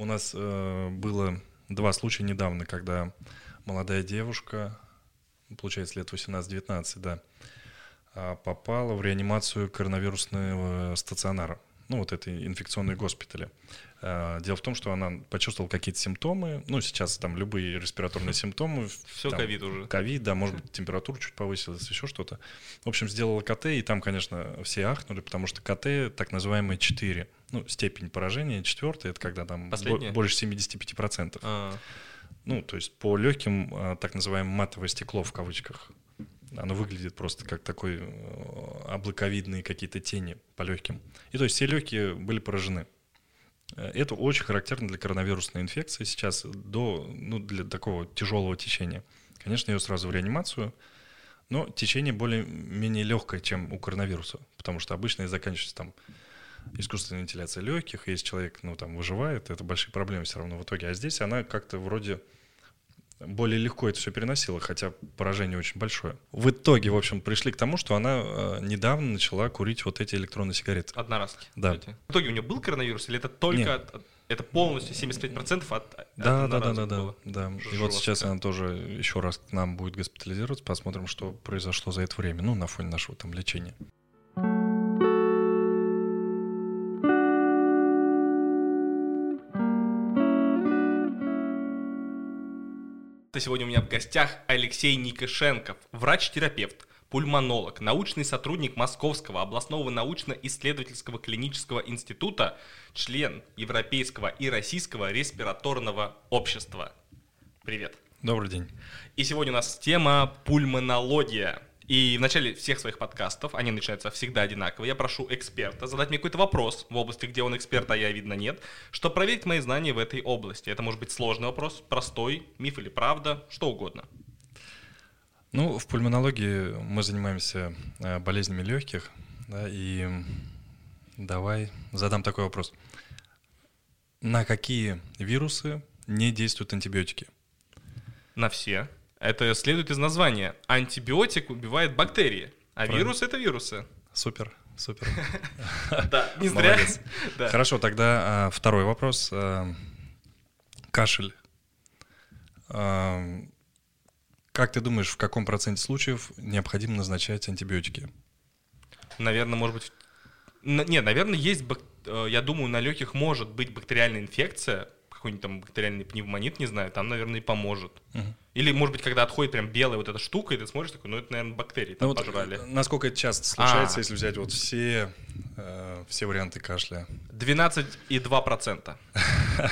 у нас э, было два случая недавно, когда молодая девушка, получается, лет 18-19, да, а, попала в реанимацию коронавирусного стационара, ну, вот этой инфекционной госпиталя. А, дело в том, что она почувствовала какие-то симптомы, ну, сейчас там любые респираторные симптомы. Все ковид уже. Ковид, да, может быть, температура чуть повысилась, еще что-то. В общем, сделала КТ, и там, конечно, все ахнули, потому что КТ так называемые 4, ну, степень поражения, четвертая, это когда там Последняя? больше 75%. А, Ну, то есть по легким, а, так называемое матовое стекло в кавычках. Оно выглядит просто как такой э, облаковидные какие-то тени по легким. И то есть все легкие были поражены. Э, Это очень характерно для коронавирусной инфекции сейчас, до, ну, для такого тяжелого течения. Конечно, ее сразу в реанимацию, но течение более-менее легкое, чем у коронавируса, потому что обычно и заканчивается там искусственная вентиляция легких, и если человек, ну, там, выживает, это большие проблемы все равно в итоге. А здесь она как-то вроде более легко это все переносила, хотя поражение очень большое. В итоге, в общем, пришли к тому, что она э, недавно начала курить вот эти электронные сигареты. одноразки. Да. Эти. В итоге у нее был коронавирус или это только Нет. от- это полностью 75% от, от Да, да, да, да, да, да. И вот сейчас она тоже еще раз к нам будет госпитализироваться, посмотрим, что произошло за это время, ну, на фоне нашего там лечения. Сегодня у меня в гостях Алексей Никишенков, врач-терапевт, пульмонолог, научный сотрудник Московского областного научно-исследовательского клинического института, член Европейского и Российского респираторного общества. Привет. Добрый день. И сегодня у нас тема пульмонология. И в начале всех своих подкастов, они начинаются всегда одинаково, я прошу эксперта задать мне какой-то вопрос в области, где он эксперт, а я, видно, нет, чтобы проверить мои знания в этой области. Это может быть сложный вопрос, простой, миф или правда, что угодно. Ну, в пульмонологии мы занимаемся э, болезнями легких, да, и давай задам такой вопрос. На какие вирусы не действуют антибиотики? На все. Это следует из названия. Антибиотик убивает бактерии, а Правильно. вирус это вирусы. Супер, супер. Да, не зря. Хорошо, тогда а, второй вопрос. А, Кашель. А, Как ты думаешь, в каком проценте случаев необходимо назначать антибиотики? Наверное, может быть... Н- Не, наверное, есть... э, Я думаю, на легких может быть бактериальная инфекция, какой-нибудь там бактериальный пневмонит, не знаю, там, наверное, и поможет. Мгм. Или, может быть, когда отходит прям белая вот эта штука, и ты смотришь такой, ну, это, наверное, бактерии там Ну, вот, пожрали. э, насколько это часто случается, А. если взять вот все, э, все варианты кашля? 12,2%.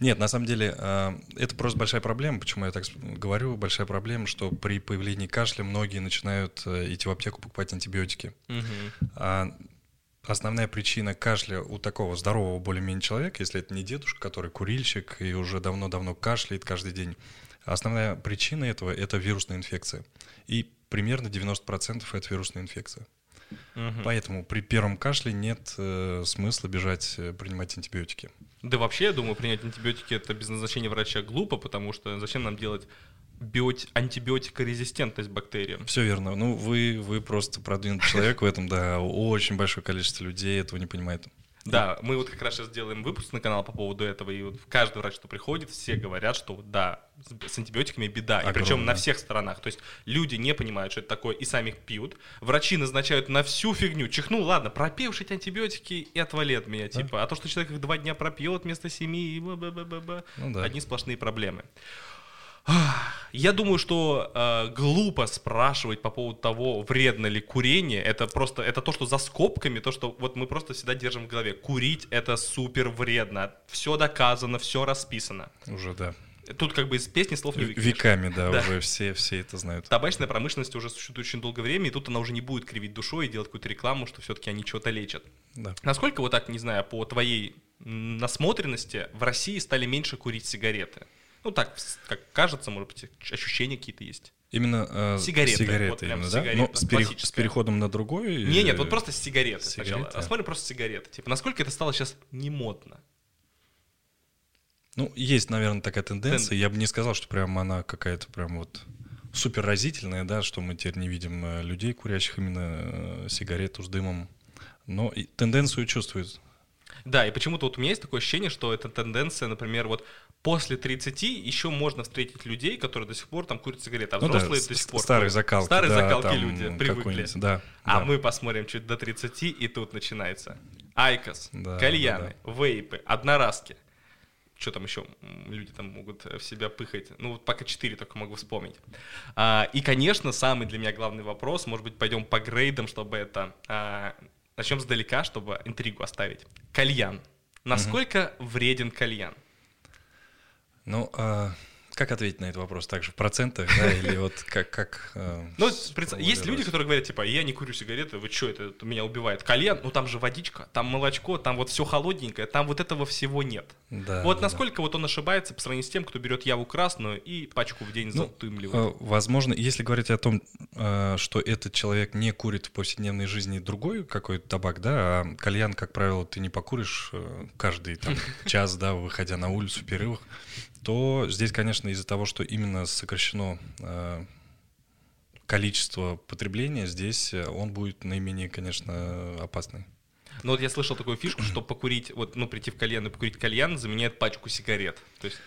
Нет, на самом деле, э, это просто большая проблема. Почему я так говорю? Большая проблема, что при появлении кашля многие начинают э, идти в аптеку покупать антибиотики. Мгм. А основная причина кашля у такого здорового более-менее человека, если это не дедушка, который курильщик и уже давно-давно кашляет каждый день, основная причина этого – это вирусная инфекция. И примерно 90% это вирусная инфекция. Мгм. Поэтому при первом кашле нет э, смысла бежать э, принимать антибиотики. Да вообще, я думаю, принять антибиотики это без назначения врача глупо, потому что зачем нам делать биоти- антибиотикорезистентность бактериям? Все верно. Ну, вы, вы просто продвинутый человек в этом, да. Очень большое количество людей этого не понимает. Да, мы вот как раз сейчас делаем выпуск на канал по поводу этого, и вот каждый врач, что приходит, все говорят, что да, с, антибиотиками беда, и причем на всех сторонах. То есть люди не понимают, что это такое, и сами их пьют. Врачи назначают на всю фигню. Чихнул, ладно, пропил эти антибиотики и отвали от меня, типа. А то, что человек их два дня пропьет вместо семи, и б-б-б-б-б, Ну да. одни сплошные проблемы. Я думаю, что э, глупо спрашивать по поводу того, вредно ли курение. Это просто, это то, что за скобками, то, что вот мы просто всегда держим в голове. Курить это супер вредно. Все доказано, все расписано. Уже, да. Тут как бы из песни слов не выкинешь. Веками, да, Да. уже все, все это знают. Табачная промышленность уже существует очень долгое время, и тут она уже не будет кривить душой и делать какую-то рекламу, что все-таки они что-то лечат. Да. Насколько вот так, не знаю, по твоей насмотренности в России стали меньше курить сигареты? Ну так, как кажется, может быть, ощущения какие-то есть. Именно э, Сигареты, сигареты вот именно, да? сигарета, Ну, с, пере- с переходом на другой. Не, нет, э, вот просто сигареты, сначала. сигареты? Рассмотрим просто сигареты. Типа, насколько это стало сейчас не модно? Ну, есть, наверное, такая тенденция. Я бы не сказал, что прям она какая-то прям вот супер разительная, да, что мы теперь не видим э, людей, курящих именно э, сигарету с дымом. Но и тенденцию чувствует. Да, и почему-то вот у меня есть такое ощущение, что это тенденция, например, вот после 30 еще можно встретить людей, которые до сих пор там курят сигареты, а Ну да, взрослые с- до сих пор старые закалки, Старые да, закалки там люди привыкли. да, А да. мы посмотрим чуть до 30, и тут начинается. IQOS, Да, кальяны, да, вейпы, одноразки. Что там еще люди там могут э, в себя пыхать? Ну, вот пока 4 только могу вспомнить. А, и, конечно, самый для меня главный вопрос, может быть, пойдем по грейдам, чтобы это... а, начнем сдалека, чтобы интригу оставить. Кальян. Насколько вреден кальян? Ну, а как ответить на этот вопрос? Также в процентах, да, или вот как... как э, Ну, есть люди, которые говорят, типа, я не курю сигареты, вы что, это, это меня убивает? Кальян, ну там же водичка, там молочко, там вот все холодненькое, там вот этого всего нет. Да, вот да, насколько вот он ошибается по сравнению с тем, кто берет яву красную и пачку в день Ну, затымливает. Э, Возможно, если говорить о том, э, что этот человек не курит в повседневной жизни другой какой-то табак, да, а кальян, как правило, ты не покуришь э, каждый там, час, да, выходя на улицу в перерывах, то здесь, конечно, из-за того, что именно сокращено э, количество потребления, здесь он будет наименее, конечно, опасный. Но вот я слышал такую фишку, что покурить, вот, ну, прийти в кальян и покурить кальян заменяет пачку сигарет. То есть,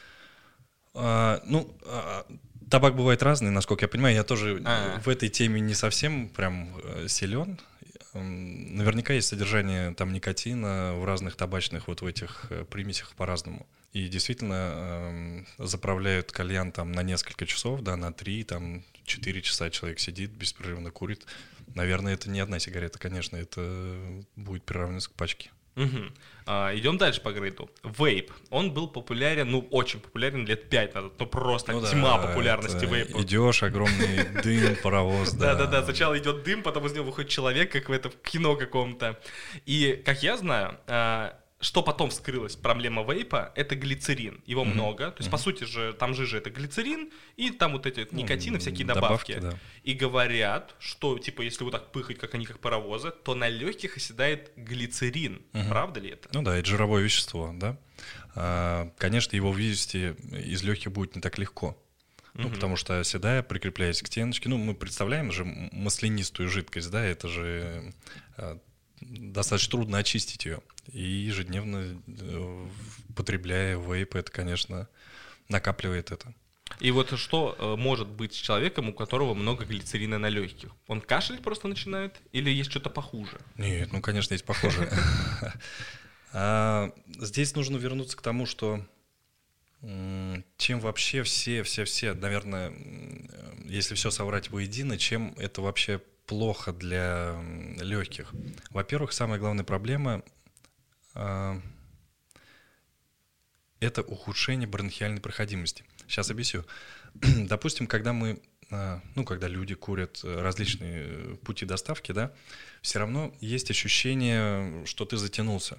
А, ну, а, табак бывает разный, насколько я понимаю. Я тоже А. в этой теме не совсем прям э, силен. Наверняка есть содержание там никотина в разных табачных вот в этих э, примесях по-разному. И действительно эм, заправляют кальян там на несколько часов, да, на три, там четыре часа человек сидит, беспрерывно курит. Наверное, это не одна сигарета, конечно, это будет приравниваться к пачке. Мгм. А, идем дальше по грейду. Вейп. Он был популярен, ну, очень популярен лет 5 назад. Ну, просто Ну да, тьма популярности это вейпа. Идешь, огромный дым, паровоз, да. Да, да, да. Сначала идет дым, потом из него выходит человек, как в этом кино каком-то. И, как я знаю, а, что потом вскрылась проблема вейпа, это глицерин. Его много. То есть, по сути же, там же это глицерин, и там вот эти Ну, никотины, всякие добавки, добавки. да. И говорят, что, типа, если вот так пыхать, как они, как паровозы, то на легких оседает глицерин. Правда ли это? Ну да, это жировое вещество, да. А, Конечно, его вывести из легких будет не так легко. Ну, потому что оседая, прикрепляясь к стеночке, ну, мы представляем же маслянистую жидкость, да, это же а, достаточно трудно очистить ее. И ежедневно, э, потребляя вейп, это, конечно, накапливает это. И вот что э, может быть с человеком, у которого много глицерина на легких? Он кашлять просто начинает или есть что-то похуже? Нет, ну, конечно, есть похожие. А, Здесь нужно вернуться к тому, что чем вообще все, все, все, наверное, если все соврать воедино, чем это вообще плохо для легких? Во-первых, самая главная проблема а, это ухудшение бронхиальной проходимости. Сейчас объясню. Допустим, когда мы, а, ну, когда люди курят э, различные э, пути доставки, да, все равно есть ощущение, что ты затянулся.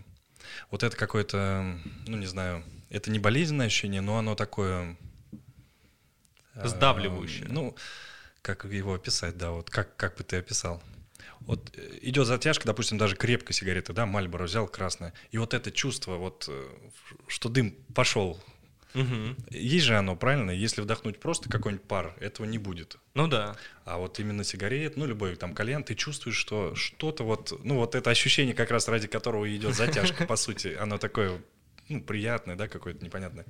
Вот это какое-то, ну, не знаю, это не болезненное ощущение, но оно такое... а, Сдавливающее. Ну, как его описать, да, вот как, как бы ты описал? Вот э, идет затяжка, допустим, даже крепкой сигареты, да, Мальборо взял красное, и вот это чувство, вот, э, что дым пошел, Мгм. есть же оно, правильно? Если вдохнуть просто какой-нибудь пар, этого не будет. Ну да. А вот именно сигарет, ну, любой там кальян, ты чувствуешь, что что-то вот, ну, вот это ощущение, как раз ради которого идет затяжка, по сути, оно такое, ну, приятное, да, какое-то непонятное.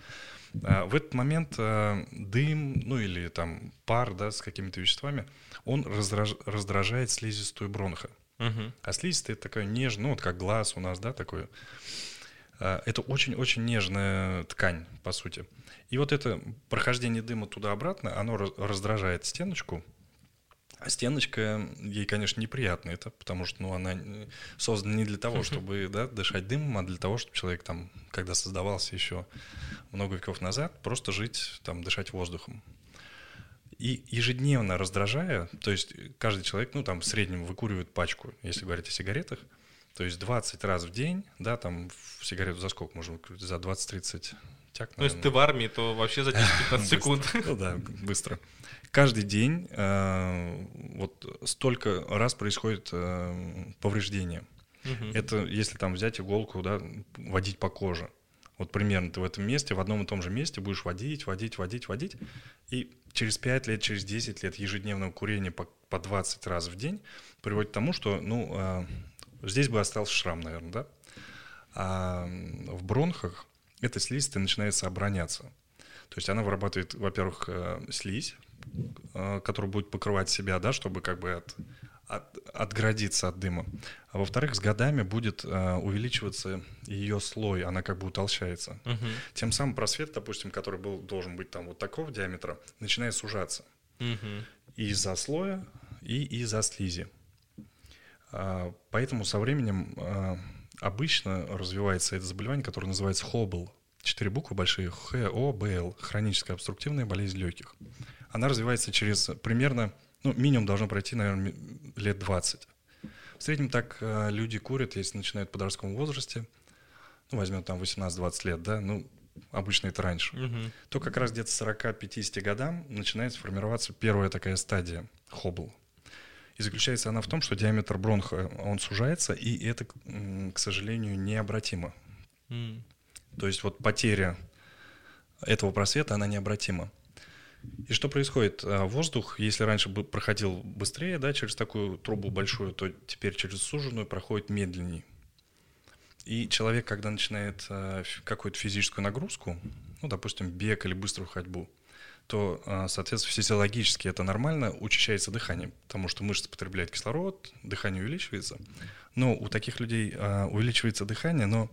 А в этот момент а, дым, ну, или там пар, да, с какими-то веществами, он раздраж- раздражает слизистую бронха. Мгм. А слизистая это такая нежная, ну, вот как глаз у нас, да, такое. А, Это очень-очень нежная ткань, по сути. И вот это прохождение дыма туда-обратно, оно раз- раздражает стеночку. А стеночка, ей, конечно, неприятно это, потому что ну, она э, создана не для того, чтобы да, дышать дымом, а для того, чтобы человек там, когда создавался еще много веков назад, просто жить, там, дышать воздухом. И ежедневно раздражая, то есть каждый человек, ну, там, в среднем выкуривает пачку, если говорить о сигаретах, то есть 20 раз в день, да, там, в сигарету за сколько можно выкурить? За 20-30 тяг, Ну, если ты в армии, то вообще за 10-15 секунд. ну да, быстро. Каждый день э, вот столько раз происходит э, повреждение. Мгм. Это если там взять иголку, да, водить по коже. Вот примерно ты в этом месте, в одном и том же месте будешь водить, водить, водить, водить. И через 5 лет, через 10 лет ежедневного курения по, по 20 раз в день приводит к тому, что, ну, э, здесь бы остался шрам, наверное, да? А в бронхах эта слизистая начинается обороняться. То есть она вырабатывает, во-первых, э, слизь, э, которая будет покрывать себя, да, чтобы как бы от, от, отградиться от дыма. А во-вторых, с годами будет э, увеличиваться ее слой, она как бы утолщается. Мгм. Тем самым просвет, допустим, который был, должен быть там вот такого диаметра, начинает сужаться. Мгм. И из-за слоя, и из-за слизи. А, Поэтому со временем а, обычно развивается это заболевание, которое называется ХОБЛ. Четыре буквы большие. ХОБЛ. Хроническая обструктивная болезнь легких. Она развивается через примерно, ну, минимум должно пройти, наверное, лет 20. В среднем так а, люди курят, если начинают в подростковом возрасте, ну, возьмем там 18-20 лет, да, ну, обычно это раньше Мгм. то как раз где-то 40-50 годам начинает формироваться первая такая стадия хоббл. И заключается она в том, что диаметр бронха, он сужается, и это, к сожалению, необратимо. М. То есть вот потеря этого просвета, она необратима. И что происходит? А, Воздух, если раньше бы проходил быстрее, да, через такую трубу большую, то теперь через суженную проходит медленней. И человек, когда начинает а, какую-то физическую нагрузку, ну, допустим, бег или быструю ходьбу, то, а, соответственно, физиологически это нормально, учащается дыхание, потому что мышцы потребляют кислород, дыхание увеличивается. Но у таких людей увеличивается дыхание, но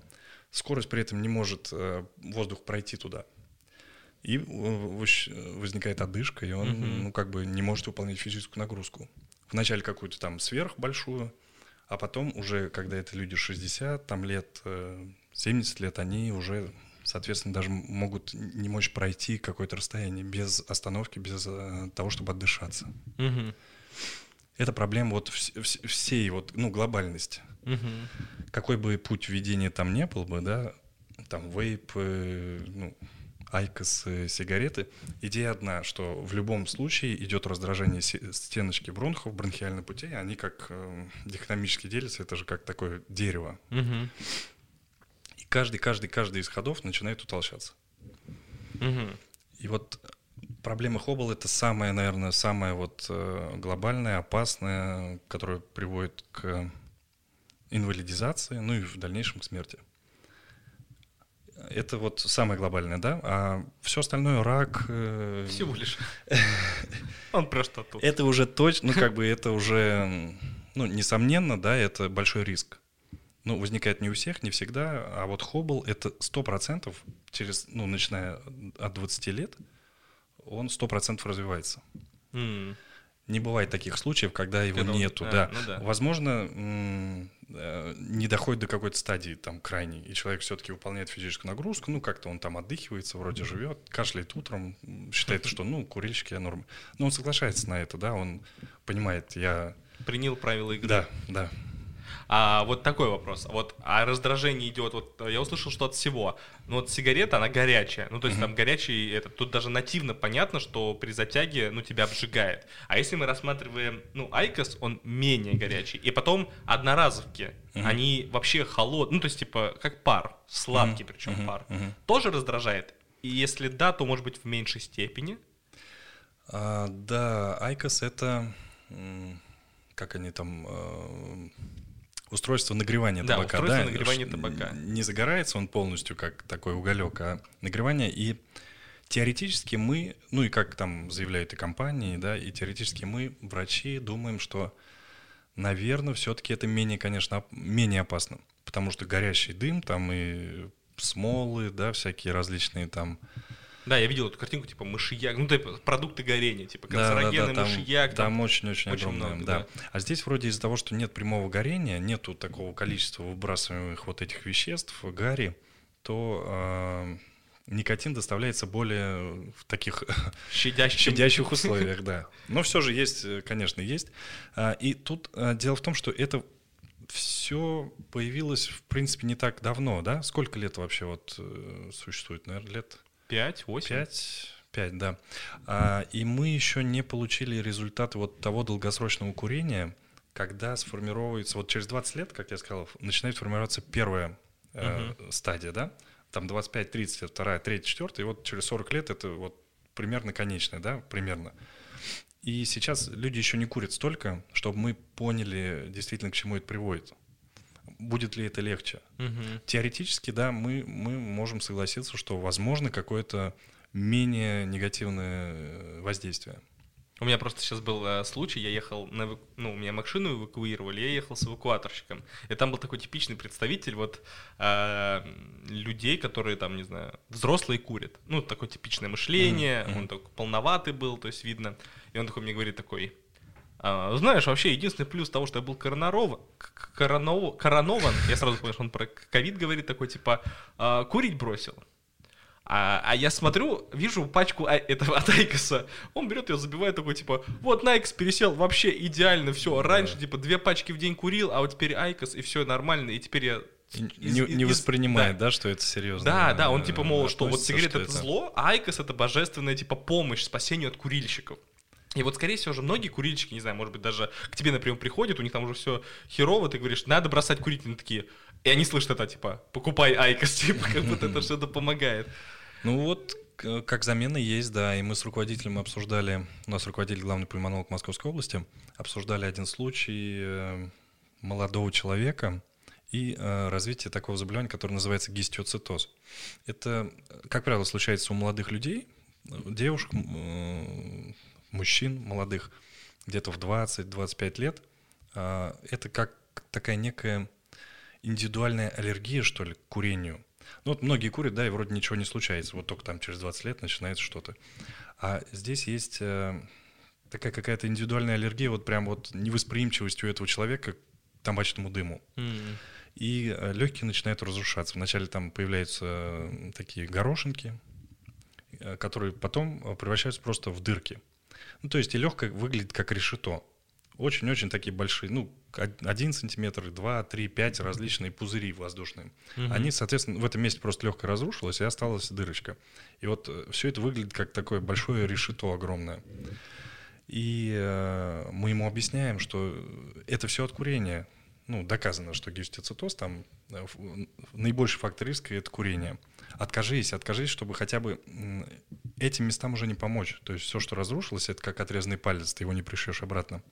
скорость при этом не может воздух пройти туда. И э, выщ- возникает одышка, и он, Мгм. ну, как бы не может выполнять физическую нагрузку. Вначале какую-то там сверхбольшую, а потом уже, когда это люди 60, там лет, э, 70 лет, они уже, соответственно, даже могут не мочь пройти какое-то расстояние без остановки, без э, того, чтобы отдышаться. Мгм. Это проблема вот вс- вс- всей вот, ну, глобальности. Мгм. Какой бы путь введения там не был бы, да, там вейп, э, ну, айкос, э, сигареты, идея одна, что в любом случае идет раздражение стеночки бронхов, бронхиальной пути, они как э, дихотомически делятся, это же как такое дерево. Мгм. И каждый, каждый, каждый из ходов начинает утолщаться. Мгм. И вот проблема Хоббл это самая, наверное, самая вот э, глобальная, опасная, которая приводит к инвалидизации, ну и в дальнейшем к смерти. Это вот самое глобальное, да? А все остальное рак. э, Всего лишь. Он просто тут. Это уже точно, ну как бы это уже, ну несомненно, да, это большой риск. Ну, возникает не у всех, не всегда, а вот Хоббл это 100% через, ну, начиная от 20 лет, он 100% развивается. Не бывает таких случаев, когда его Когда нету, а, да. ну да. Возможно, не доходит до какой-то стадии там крайней, и человек все-таки выполняет физическую нагрузку, ну как-то он там отдыхивается, вроде живет, кашляет утром, считает, что ну курильщики я норм. Но он соглашается на это, да, он понимает, я, Принял правила игры. да, да. А вот такой вопрос. Вот, а раздражение идет, вот я услышал, что от всего. Ну вот сигарета, она горячая. Ну то есть там горячий, это, тут даже нативно понятно, что при затяге, ну тебя обжигает. А если мы рассматриваем, ну IQOS, он менее горячий. И потом одноразовки, они вообще холодные, ну то есть типа как пар, сладкий причем мгм, пар. мгм. Тоже раздражает? И если да, то может быть в меньшей степени. А, да, IQOS это, как они там, э, устройство нагревания Да, табака. устройство да? нагревания табака. Не загорается он полностью, как такой уголек, а нагревание. И теоретически мы, ну и как там заявляют и компании, да, и теоретически мы, врачи, думаем, что, наверное, все-таки это менее, конечно, менее опасно. Потому что горящий дым, там и смолы, да, всякие различные там Да, я видел эту картинку, типа мышьяк, ну типа продукты горения, типа Да, да, да, канцерогенный там- мышьяк. Там очень-очень очень огромное, много, да. да. А здесь вроде из-за того, что нет прямого горения, нету такого количества выбрасываемых вот этих веществ, гари, то а, никотин доставляется более в таких щадящим. щадящих условиях, да. Но все же есть, э, конечно, есть. А, И тут а, дело в том, что это все появилось, в принципе, не так давно, да? Сколько лет вообще вот э, существует? Наверное, лет 5, 8. Пять, пять, да. А, и мы еще не получили результаты вот того долгосрочного курения, когда сформировывается, вот через 20 лет, как я сказал, начинает формироваться первая э, стадия, да? Там 25, 30 лет, вторая, третья, четвертая, и вот через 40 лет это вот примерно конечная, да, примерно. И сейчас люди еще не курят столько, чтобы мы поняли действительно, к чему это приводит. Будет ли это легче. Мгм. Теоретически, да, мы, мы можем согласиться, что возможно какое-то менее негативное э, воздействие. У меня просто сейчас был э, случай, я ехал, на, ну, у меня машину эвакуировали, я ехал с эвакуаторщиком. И там был такой типичный представитель вот э, людей, которые там, не знаю, взрослые курят. Ну, такое типичное мышление, мгм. он такой полноватый был, то есть видно. И он такой мне говорит такой, «А, знаешь, вообще единственный плюс того, что я был коронарован, к- коронов- коронован, я сразу понял, что он про ковид говорит, такой типа, «А, курить бросил. А, а я смотрю, вижу пачку а- этого от IQOS а. Он берет ее, забивает такой, типа, вот на IQOS пересел, вообще идеально, все. Раньше, типа, две пачки в день курил, а вот теперь IQOS, и все нормально, и теперь я... Из- не, из- не из- воспринимает, да. да, что это серьезно. Да, да, он типа, мол, что вот сигарет что это зло, а IQOS это божественная, типа, помощь, спасению от курильщиков. И вот, скорее всего, же многие курильщики, не знаю, может быть, даже к тебе на прием приходят, у них там уже все херово, ты говоришь, надо бросать курить, они такие, и они слышат это, типа, покупай IQOS, типа, как будто это что-то помогает. Ну вот, как замена есть, да, и мы с руководителем обсуждали, у нас руководитель главный пульмонолог Московской области, обсуждали один случай э, молодого человека и э, развитие такого заболевания, которое называется гистиоцитоз. Это, э, как правило, случается у молодых людей, девушек, мужчин молодых, где-то в 20-25 лет. А, Это как такая некая индивидуальная аллергия, что ли, к курению. Ну вот многие курят, да, и вроде ничего не случается. Вот только там через 20 лет начинается что-то. А здесь есть э, такая какая-то индивидуальная аллергия, вот прям вот невосприимчивость у этого человека к табачному дыму. М. И э, легкие начинают разрушаться. Вначале там появляются э, такие горошинки, которые потом превращаются просто в дырки. Ну, то есть и легкое выглядит как решето. Очень-очень такие большие, ну, од- один сантиметр, два, три, пять различные пузыри воздушные. Мгм. Они, соответственно, в этом месте просто легко разрушилось, и осталась дырочка. И вот все это выглядит как такое большое решето огромное. И э, мы ему объясняем, что это все от курения. Ну, доказано, что гистицитоз, там э, наибольший фактор риска – это курение. Откажись, откажись, чтобы хотя бы этим местам уже не помочь. То есть все, что разрушилось, это как отрезанный палец, ты его не пришьешь обратно.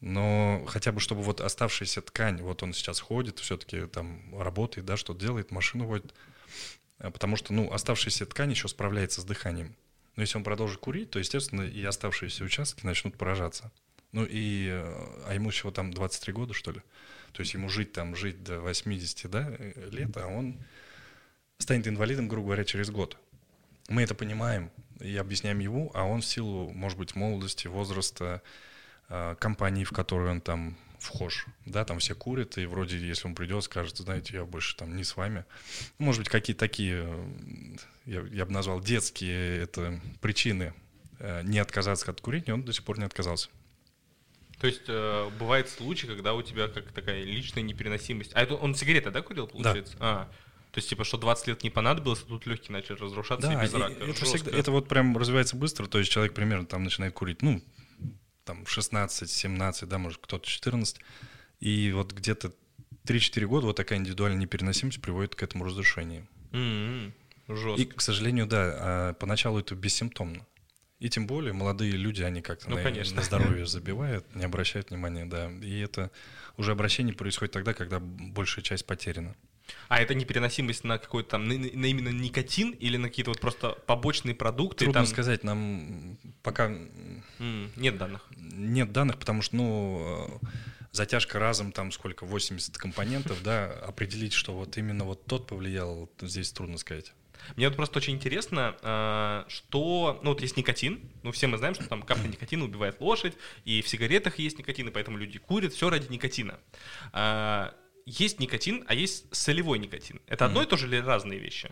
Но хотя бы, чтобы вот оставшаяся ткань, вот он сейчас ходит, все-таки там работает, да, что-то делает, машину водит, А потому что, ну, оставшаяся ткань еще справляется с дыханием. Но если он продолжит курить, то, естественно, и оставшиеся участки начнут поражаться. Ну и, э, а ему всего там 23 года, что ли? То есть ему жить там, жить до 80 да, э, лет, а он станет инвалидом, грубо говоря, через год. Мы это понимаем и объясняем ему, а он в силу, может быть, молодости, возраста, э, компании, в которую он там вхож, да, там все курят, и вроде, если он придет, скажет, знаете, я больше там не с вами. Ну, Может быть, какие-то такие, я, я бы назвал детские это причины не отказаться от курения, он до сих пор не отказался. То есть э, бывает случай, когда у тебя как такая личная непереносимость. А это он сигареты, да, курил, получается? А, то есть, типа, что 20 лет не понадобилось, а тут легкие начали разрушаться и без и рака. это, всегда, это вот прям развивается быстро, то есть человек примерно там начинает курить, ну, там 16, 17, да, может кто-то 14, и вот где-то 3-4 года вот такая индивидуальная непереносимость приводит к этому разрушению. М-м, И, Жестко. к сожалению, да, а, поначалу это бессимптомно. И тем более молодые люди, они как-то Ну, на, конечно. на здоровье забивают, не обращают внимания, да. И это уже обращение происходит тогда, когда большая часть потеряна. А это непереносимость на какой-то там, на, на именно никотин или на какие-то вот просто побочные продукты? Трудно там... сказать, нам пока М, нет данных. нет данных, потому что, ну, э, затяжка разом, там сколько, 80 компонентов, да, определить, что вот именно вот тот повлиял, здесь трудно сказать. Мне вот просто очень интересно, а, что, ну вот есть никотин, ну все мы знаем, что там капля никотина убивает лошадь, и в сигаретах есть никотин, и поэтому люди курят, все ради никотина. А, Есть никотин, а есть солевой никотин. Это одно и то же или разные вещи?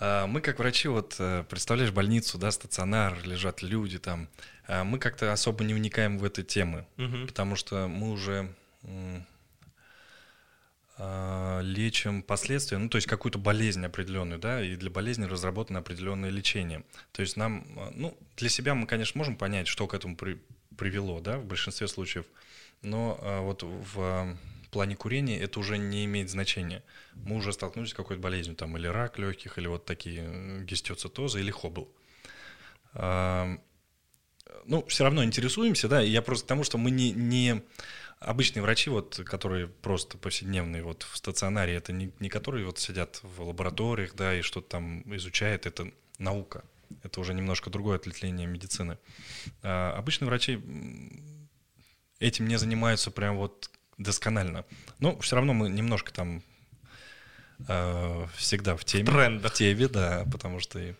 А, Мы, как врачи, вот э, представляешь больницу, да, стационар, лежат люди там. Мы как-то особо не вникаем в эти темы, Мгм. потому что мы уже лечим последствия, ну, то есть какую-то болезнь определенную, да, и для болезни разработано определенное лечение. То есть нам, а, ну, для себя мы, конечно, можем понять, что к этому при- привело, да, в большинстве случаев, но а, вот в а, плане курения это уже не имеет значения. Мы уже столкнулись с какой-то болезнью, там, или рак легких, или вот такие э, гистиоцитозы, или хоббл. А, ну, все равно интересуемся, да, и я просто к тому, что мы не, не обычные врачи, вот, которые просто повседневные вот в стационаре, это не, не которые вот сидят в лабораториях, да, и что-то там изучают, это наука. Это уже немножко другое ответвление медицины. А обычные врачи этим не занимаются прям вот досконально. Но все равно мы немножко там э, всегда в теме. В В теме, да, потому что и,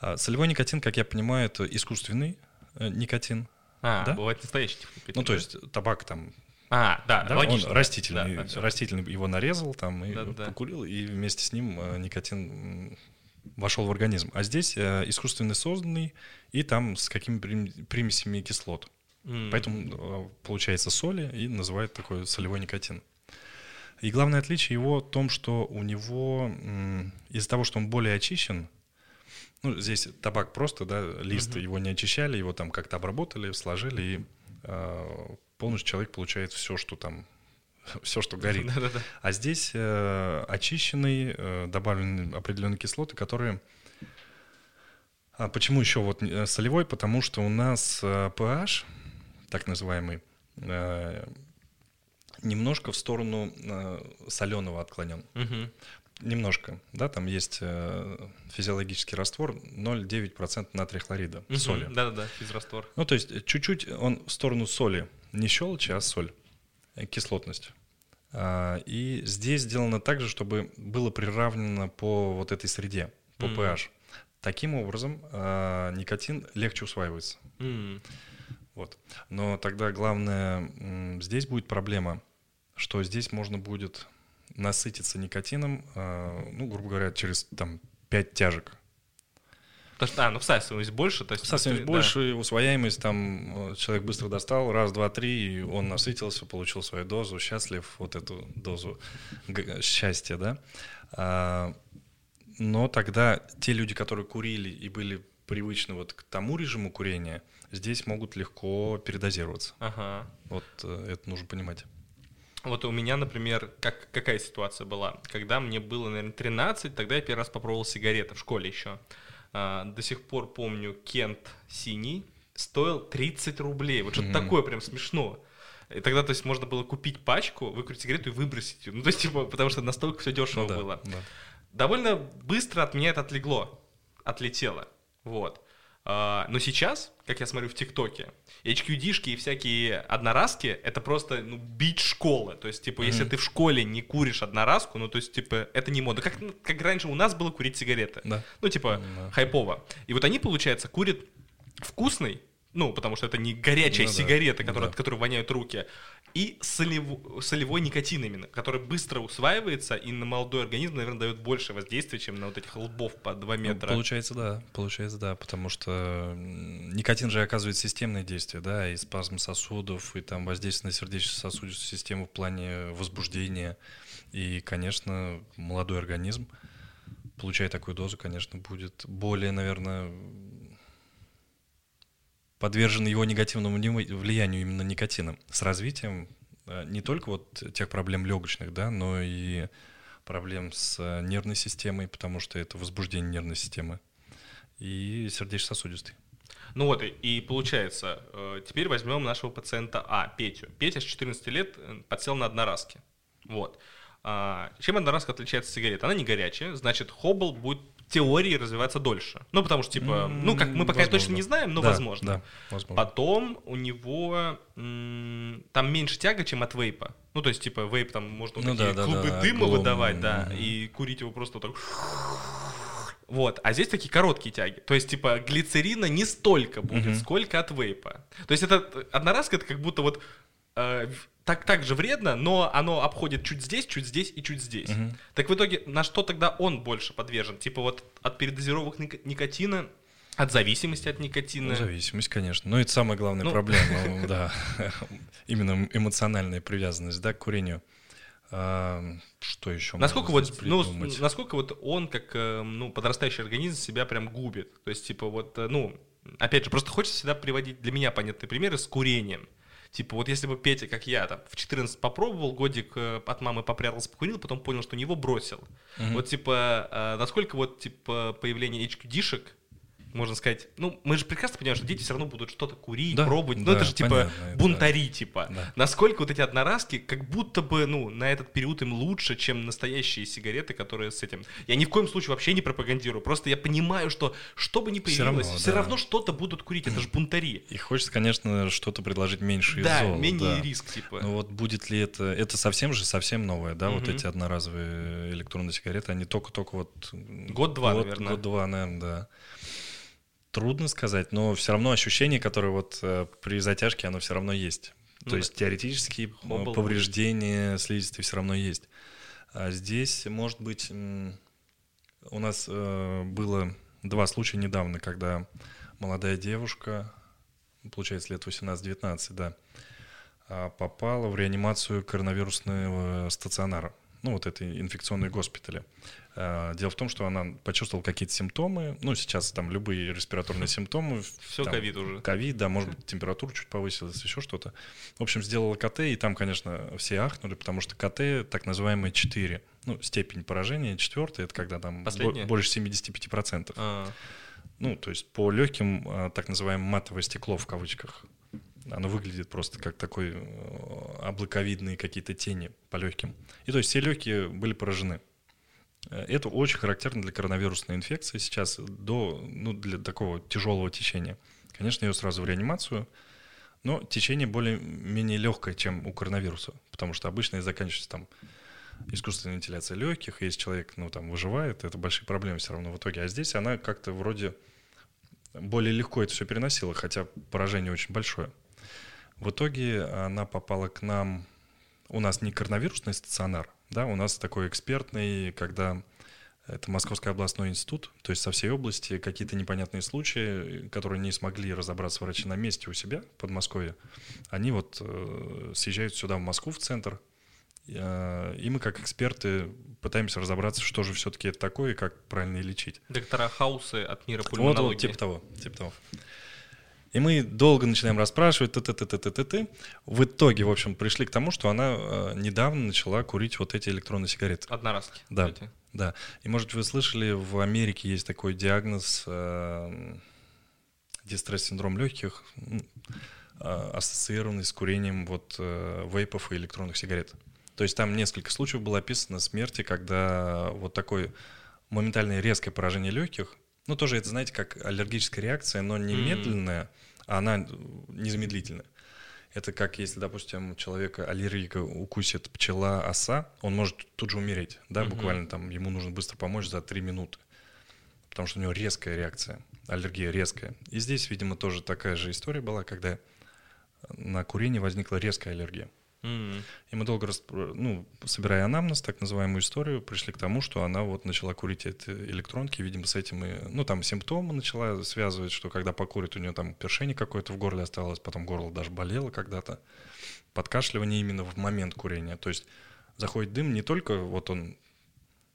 а, солевой никотин, как я понимаю, это искусственный э, никотин. А, Да? бывает настоящий. никотин, Ну, то да? есть табак там А, да, да, логично. он да. растительный, Да, да, растительный его нарезал там и Да-да. покурил, и вместе с ним э, никотин вошел в организм. А здесь э, искусственно созданный и там с какими прим- примесями кислот. М. Поэтому э, получается соли и называют такой солевой никотин. И главное отличие его в том, что у него из-за того, что он более очищен, ну, здесь табак просто, да, лист, его не очищали, его там как-то обработали, сложили, и э, полностью человек получает все, что там, все, что горит. А здесь э, очищенный, э, добавлены определенные кислоты, которые... А почему еще вот э, солевой? Потому что у нас э, pH, так называемый, э, немножко в сторону соленого отклонен. Мгм. Немножко, да, там есть э, физиологический раствор 0,9% натрия хлорида, Мгм. соли. Да-да-да, физраствор. Ну, то есть чуть-чуть он в сторону соли, не щелочь, а соль, э, кислотность. А, И здесь сделано так же, чтобы было приравнено по вот этой среде, по Мгм. pH. Таким образом, а, никотин легче усваивается. М. Вот. Но тогда главное, здесь будет проблема, что здесь можно будет насытиться никотином, а, ну, грубо говоря, через там 5 тяжек. Потому что, а, ну всасываемость больше, то есть... Совсем быстрее, больше, усвояемость, там э, человек быстро достал, раз, два, три, и он насытился, получил свою дозу, счастлив, вот эту дозу счастья, да. А, но тогда те люди, которые курили и были привычны вот к тому режиму курения, здесь могут легко передозироваться. Да. Ага. Вот э, это нужно понимать. Вот у меня, например, как, какая ситуация была? Когда мне было, наверное, 13, тогда я первый раз попробовал сигареты в школе еще. А, до сих пор помню, Кент синий стоил 30 рублей. Вот что-то Мгм. такое прям смешно. И тогда, то есть, можно было купить пачку, выкурить сигарету и выбросить ее. Ну, то есть, типа, потому что настолько все дешево Ну да, было. да. Довольно быстро от меня это отлегло. Отлетело. Вот. А, но сейчас, как я смотрю в ТикТоке, HQD-шки и всякие одноразки — это просто ну, бить школы. То есть, типа, если Мгм. ты в школе не куришь одноразку, ну, то есть, типа, это не мода. Как, как раньше у нас было курить сигареты. Да. Ну, типа, Да. хайпово. И вот они, получается, курят вкусный, ну, потому что это не горячая Ну да, сигарета, которая, да. от которой воняют руки, и солево- солевой никотин именно, который быстро усваивается и на молодой организм, наверное, дает больше воздействия, чем на вот этих лбов по 2 Ну, метра. получается, да, получается, да, потому что никотин же оказывает системное действие, да, и спазм сосудов, и там воздействие на сердечно-сосудистую систему в плане возбуждения. И, конечно, молодой организм, получая такую дозу, конечно, будет более, наверное, подвержен его негативному влиянию именно никотина. С развитием э, не только вот тех проблем легочных, да, но и проблем с э, нервной системой, потому что это возбуждение нервной системы, и сердечно-сосудистой. Ну вот, и, получается, э, теперь возьмем нашего пациента А, Петю. Петя с 14 лет подсел на одноразки. Вот. А, чем одноразка отличается от сигарет? Она не горячая, значит, хоббл будет теории развиваться дольше. Ну, потому что, типа, ну, как мы пока Возможно. точно не знаем, но Да, возможно. Да, возможно. Потом у него м, там меньше тяга, чем от вейпа. Ну, то есть, типа, вейп там можно Ну такие да, да, клубы да, дыма клуб, выдавать, да, мгм. и курить его просто вот так. Вот, а здесь такие короткие тяги. То есть, типа, глицерина не столько будет, Мгм. сколько от вейпа. То есть, это одноразка, это как будто вот э, так, так же вредно, но оно обходит чуть здесь, чуть здесь и чуть здесь. Мгм. Так в итоге, на что тогда он больше подвержен? Типа вот от передозировок ник- никотина, от зависимости от никотина. Ну, зависимость, конечно. Но это самая главная Ну. проблема, да. Именно эмоциональная привязанность, да, к курению. А, Что еще? Насколько вот, ну, насколько вот он, как э, ну, подрастающий организм, себя прям губит. То есть, типа, вот, э, ну, опять же, просто хочется всегда приводить для меня понятные примеры с курением. Типа, вот если бы Петя, как я, там, в 14 попробовал, годик э, от мамы попрятался, покурил, потом понял, что него бросил. Мгм. Вот, типа, э, насколько вот, типа, появление HQD-шек можно сказать, ну, мы же прекрасно понимаем, что дети все равно будут что-то курить, Да, пробовать. Ну, да, это же типа понятно, бунтари, типа. Да. Насколько вот эти одноразки, как будто бы, ну, на этот период им лучше, чем настоящие сигареты, которые с этим. Я ни в коем случае вообще не пропагандирую. Просто я понимаю, что что бы ни появилось, равно, все да. равно что-то будут курить. Это же бунтари. И хочется, конечно, что-то предложить меньше Да, зол, менее да. риск, типа. Ну вот будет ли это... Это совсем же, совсем новое, да, вот Мгм. эти одноразовые электронные сигареты, они только-только вот... Год-два, наверное. Год-два, наверное, да. Трудно сказать, но все равно ощущение, которое вот э, при затяжке, оно все равно есть. Ну То есть теоретически э, Хоббл повреждения слизистой все равно есть. А здесь, может быть, у нас э, было два случая недавно, когда молодая девушка, получается, лет 18-19, да, а, попала в реанимацию коронавирусного стационара, ну, вот этой инфекционной госпиталя. А, Дело в том, что она почувствовала какие-то симптомы, ну, сейчас там любые респираторные симптомы. Все ковид уже. Ковид, да, может быть, температура чуть повысилась, еще что-то. В общем, сделала КТ, и там, конечно, все ахнули, потому что КТ так называемые 4. Ну, степень поражения четвертая, это когда там Последняя? больше 75%. А, Ну, то есть по легким, а, так называемое матовое стекло в кавычках. Оно выглядит просто как такой облаковидные какие-то тени по легким. И то есть все легкие были поражены. Э, Это очень характерно для коронавирусной инфекции сейчас, до, ну, для такого тяжелого течения. Конечно, ее сразу в реанимацию, но течение более-менее легкое, чем у коронавируса, потому что обычно и заканчивается там искусственная вентиляция легких, и если человек, ну, там, выживает, это большие проблемы все равно в итоге. А здесь она как-то вроде более легко это все переносила, хотя поражение очень большое. В итоге она попала к нам... У нас не коронавирусный стационар, да, у нас такой экспертный, когда это Московский областной институт, то есть со всей области какие-то непонятные случаи, которые не смогли разобраться врачи на месте у себя в Подмосковье, они вот э, съезжают сюда, в Москву, в центр, э, и мы как эксперты пытаемся разобраться, что же все-таки это такое и как правильно лечить. доктора Хаусы от мира Вот, пульмонологии. вот, типа того, типа того. И мы долго начинаем расспрашивать, т т т т т т т В итоге, в общем, пришли к тому, что она э, недавно начала курить вот эти электронные сигареты. Одноразки. Да. эти. Да. И, может, вы слышали, в Америке есть такой диагноз э, дистресс-синдром легких, э, ассоциированный с курением вот э, вейпов и электронных сигарет. То есть там несколько случаев было описано смерти, когда вот такое моментальное резкое поражение легких, ну тоже это, знаете, как аллергическая реакция, но не медленная, а она незамедлительная. Это как если, допустим, человека аллергика укусит пчела, оса, он может тут же умереть, да, буквально там ему нужно быстро помочь за 3 минуты, потому что у него резкая реакция, аллергия резкая. И здесь, видимо, тоже такая же история была, когда на курение возникла резкая аллергия. И мы долго, ну, собирая анамнез, так называемую историю, пришли к тому, что она вот начала курить эти электронки, видимо, с этим и, ну, там симптомы начала связывать, что когда покурит, у нее там першение какое-то в горле осталось, потом горло даже болело когда-то, подкашливание именно в момент курения. То есть заходит дым, не только вот он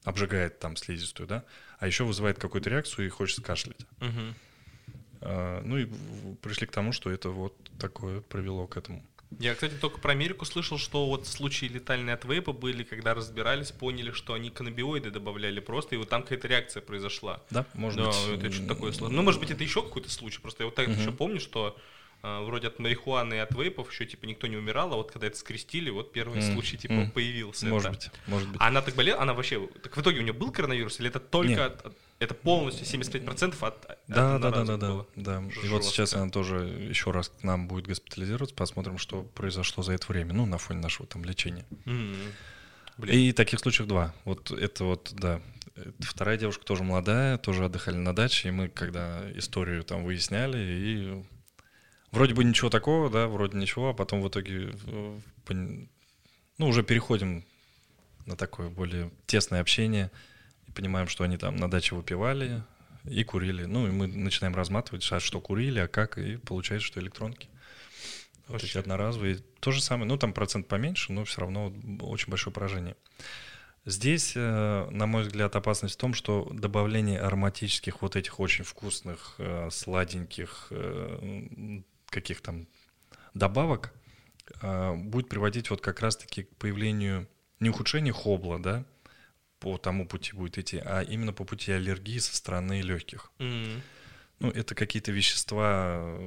обжигает там слизистую, да, а еще вызывает какую-то реакцию и хочется кашлять. А, Ну и пришли к тому, что это вот такое привело к этому. Я, кстати, только про Америку слышал, что вот случаи летальные от вейпа были, когда разбирались, поняли, что они каннабиоиды добавляли просто, и вот там какая-то реакция произошла. Да, может да, быть. это что-то такое сложное. Ну, может быть, это еще какой-то случай. Просто я вот так Мгм. еще помню, что вроде от марихуаны и от вейпов еще типа никто не умирал, а вот когда это скрестили, вот первый М, случай типа м. появился. Может это. быть, может быть. А она так болела, она вообще... Так в итоге у нее был коронавирус, или это только... Нет. от- это полностью 75% от, от Да, да, да, да, да, да. И вот сейчас она тоже еще раз к нам будет госпитализироваться, посмотрим, что произошло за это время, ну, на фоне нашего там лечения. М. Блин. И таких случаев два. Вот это вот, да. Вторая девушка тоже молодая, тоже отдыхали на даче, и мы, когда историю там выясняли, и вроде бы ничего такого, да, вроде ничего, а потом в итоге, э, ну, уже переходим на такое более тесное общение, и понимаем, что они там на даче выпивали и курили. Ну, и мы начинаем разматывать, а что курили, а как, и получается, что электронки. Вот эти одноразовые. То же самое, ну, там процент поменьше, но все равно очень большое поражение. Здесь, э, на мой взгляд, опасность в том, что добавление ароматических вот этих очень вкусных, э, сладеньких, каких там добавок э, будет приводить вот как раз-таки к появлению не ухудшения хобла, да, по тому пути будет идти, а именно по пути аллергии со стороны легких. М. Ну, это какие-то вещества,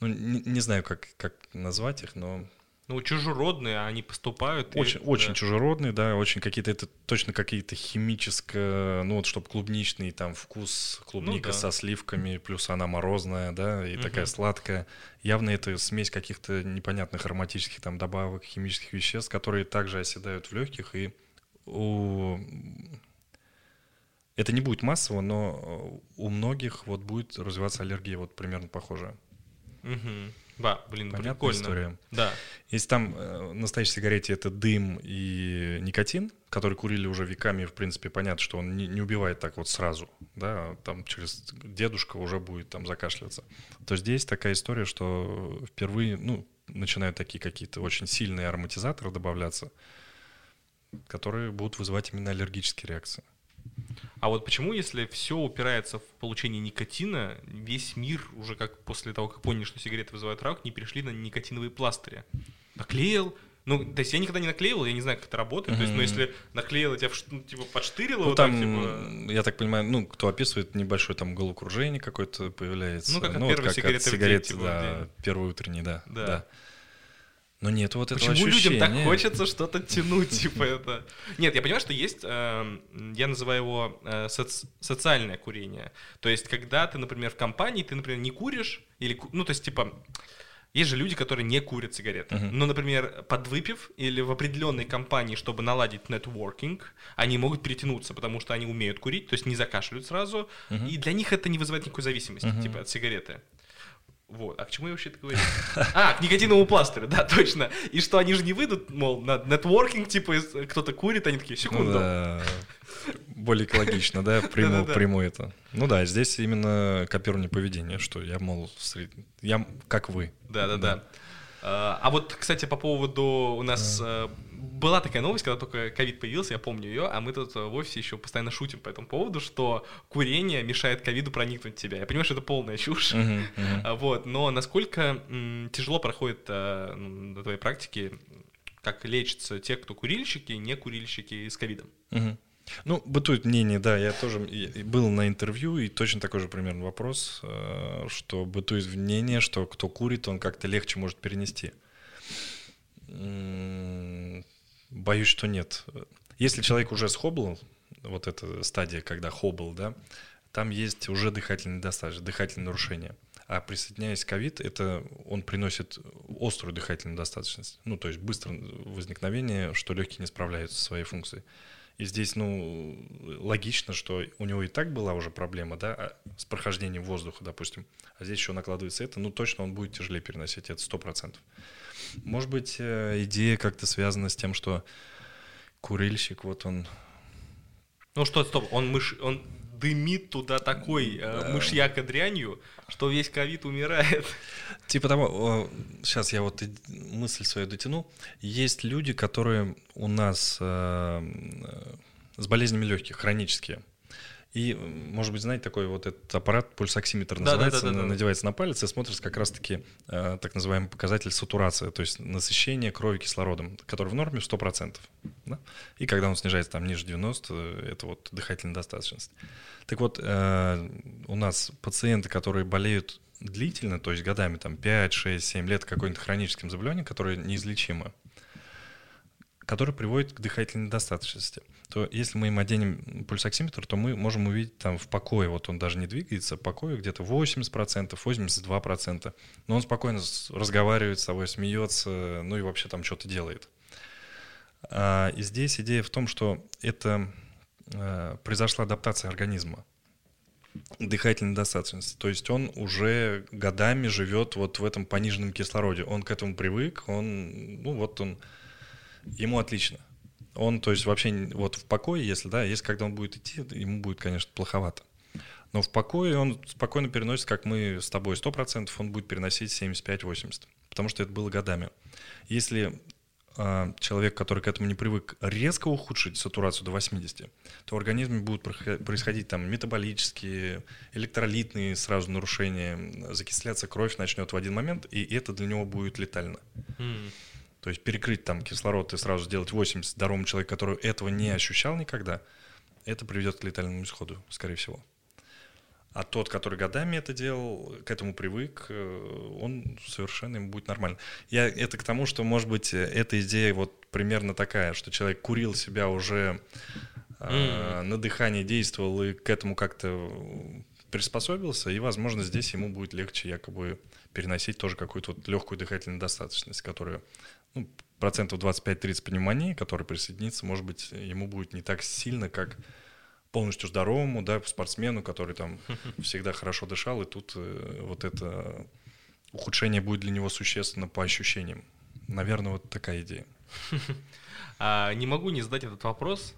ну, не, не знаю, как, как назвать их, но Ну, чужеродные, а они поступают. и- очень, очень да. чужеродные, да, очень какие-то, это точно какие-то химическое, ну вот, чтобы клубничный там вкус, клубника Ну да. со сливками, плюс она морозная, да, и такая Мгм. сладкая. Явно это смесь каких-то непонятных ароматических там добавок, химических веществ, которые также оседают в легких, и у... это не будет массово, но у многих вот будет развиваться аллергия, вот примерно похожая. Мгм. Да, блин, Понятная прикольно. история. Да. Если там э, настоящей сигарете это дым и никотин, который курили уже веками, в принципе, понятно, что он не, не убивает так вот сразу, да, там через дедушка уже будет там закашливаться. То здесь такая история, что впервые, ну, начинают такие какие-то очень сильные ароматизаторы добавляться, которые будут вызывать именно аллергические реакции. А вот почему, если все упирается в получение никотина, весь мир уже как после того, как поняли, что сигареты вызывают рак, не перешли на никотиновые пластыри? Наклеил, ну, то есть я никогда не наклеивал, я не знаю, как это работает. То есть, ну, если наклеил, тебя ну, типа подштырило, Ну, вот там, так, типа. я так понимаю, ну, кто описывает, небольшое там головокружение какое-то появляется. Ну, как от вот первой как сигареты в день, типа, в да, день. первый утренний, да, Да. да. Но нет вот этого Почему людям так ощущения. хочется что-то тянуть, типа это? Нет, я понимаю, что есть, эм, я называю его э, соц- социальное курение. То есть, когда ты, например, в компании, ты, например, не куришь, или, ну, то есть, типа, есть же люди, которые не курят сигареты. Мгм. Но, например, подвыпив или в определенной компании, чтобы наладить нетворкинг, они могут перетянуться, потому что они умеют курить, то есть не закашляют сразу, Мгм. и для них это не вызывает никакой зависимости, Мгм. типа, от сигареты. Вот. А к чему я вообще это говорю? А, к никотиновому пластырю, да, точно. И что они же не выйдут, мол, на нетворкинг, типа, кто-то курит, они такие, Ну секунду. да, более экологично, да, приму, Да-да-да. приму это. Ну да, здесь именно копирование поведения, что я, мол, сред- я как вы. Да, да, да. А вот, кстати, по поводу у нас э, была такая новость, когда только ковид появился, я помню ее, а мы тут в офисе еще постоянно шутим по этому поводу, что курение мешает ковиду проникнуть в тебя. Я понимаю, что это полная чушь. Мгм. А, Вот, но насколько м, тяжело проходит э, на твоей практике, как лечатся те, кто курильщики, не курильщики с ковидом? Мгм. Ну, бытует мнение, да, я тоже был на интервью, и точно такой же примерно вопрос, э, что бытует мнение, что кто курит, он как-то легче может перенести. Боюсь, что нет. Если человек уже схоблил, вот эта стадия, когда хобл, да, там есть уже дыхательный недостаток, дыхательное нарушение. А присоединяясь к ковид, это он приносит острую дыхательную недостаточность. Ну, то есть быстрое возникновение, что легкие не справляются со своей функцией. И здесь, ну, логично, что у него и так была уже проблема, да, а, с прохождением воздуха, допустим. А здесь еще накладывается это, ну, точно он будет тяжелее переносить, это сто процентов. Может быть, э, идея как-то связана с тем, что курильщик, вот он Ну что, стоп, он, мыш... он дымит туда такой э, мышьяка дрянью, что весь ковид умирает. Типа того, сейчас я вот и мысль свою дотяну. Есть люди, которые у нас э, э, с болезнями легких, хронические. И, может быть, знаете, такой вот этот аппарат, пульсоксиметр Да, да, называется, да, да, на- да. надевается на палец и смотрится как раз-таки э, так называемый показатель сатурации, то есть насыщение крови кислородом, который в норме в 100%. Да? И когда он снижается там ниже 90, это вот дыхательная достаточность. Так вот, э, у нас пациенты, которые болеют длительно, то есть годами, там 5, 6, 7 лет какой-нибудь хроническим заболеванием, которое неизлечимо, которое приводит к дыхательной недостаточности, то если мы им оденем пульсоксиметр, то мы можем увидеть там в покое, вот он даже не двигается, в покое где-то 80%, 82%, но он спокойно разговаривает с собой, смеется, ну и вообще там что-то делает. А, И здесь идея в том, что это э, произошла адаптация организма дыхательной достаточности. То есть он уже годами живет вот в этом пониженном кислороде. Он к этому привык, он, ну вот он, ему отлично. Он, то есть вообще вот в покое, если, да, если когда он будет идти, ему будет, конечно, плоховато. Но в покое он спокойно переносит, как мы с тобой, 100%, он будет переносить 75-80%, потому что это было годами. Если а, человек, который к этому не привык, резко ухудшить сатурацию до 80, то в организме будут происходить там метаболические, электролитные сразу нарушения, закисляться кровь начнет в один момент, и это для него будет летально. М. То есть перекрыть там кислород и сразу сделать 80 здоровому человеку, который этого не ощущал никогда, это приведет к летальному исходу, скорее всего. А тот, который годами это делал, к этому привык, э, он совершенно ему будет нормально. Я это к тому, что, может быть, эта идея вот примерно такая, что человек курил себя уже mm. на дыхании действовал и к этому как-то приспособился, и, возможно, здесь ему будет легче якобы переносить тоже какую-то вот легкую дыхательную достаточность, которая ну, процентов 25-30 пневмонии, который присоединится, может быть, ему будет не так сильно, как полностью здоровому, да, спортсмену, который там всегда хорошо дышал, и тут э, вот это ухудшение будет для него существенно по ощущениям. Наверное, вот такая идея. А, не могу не задать этот вопрос.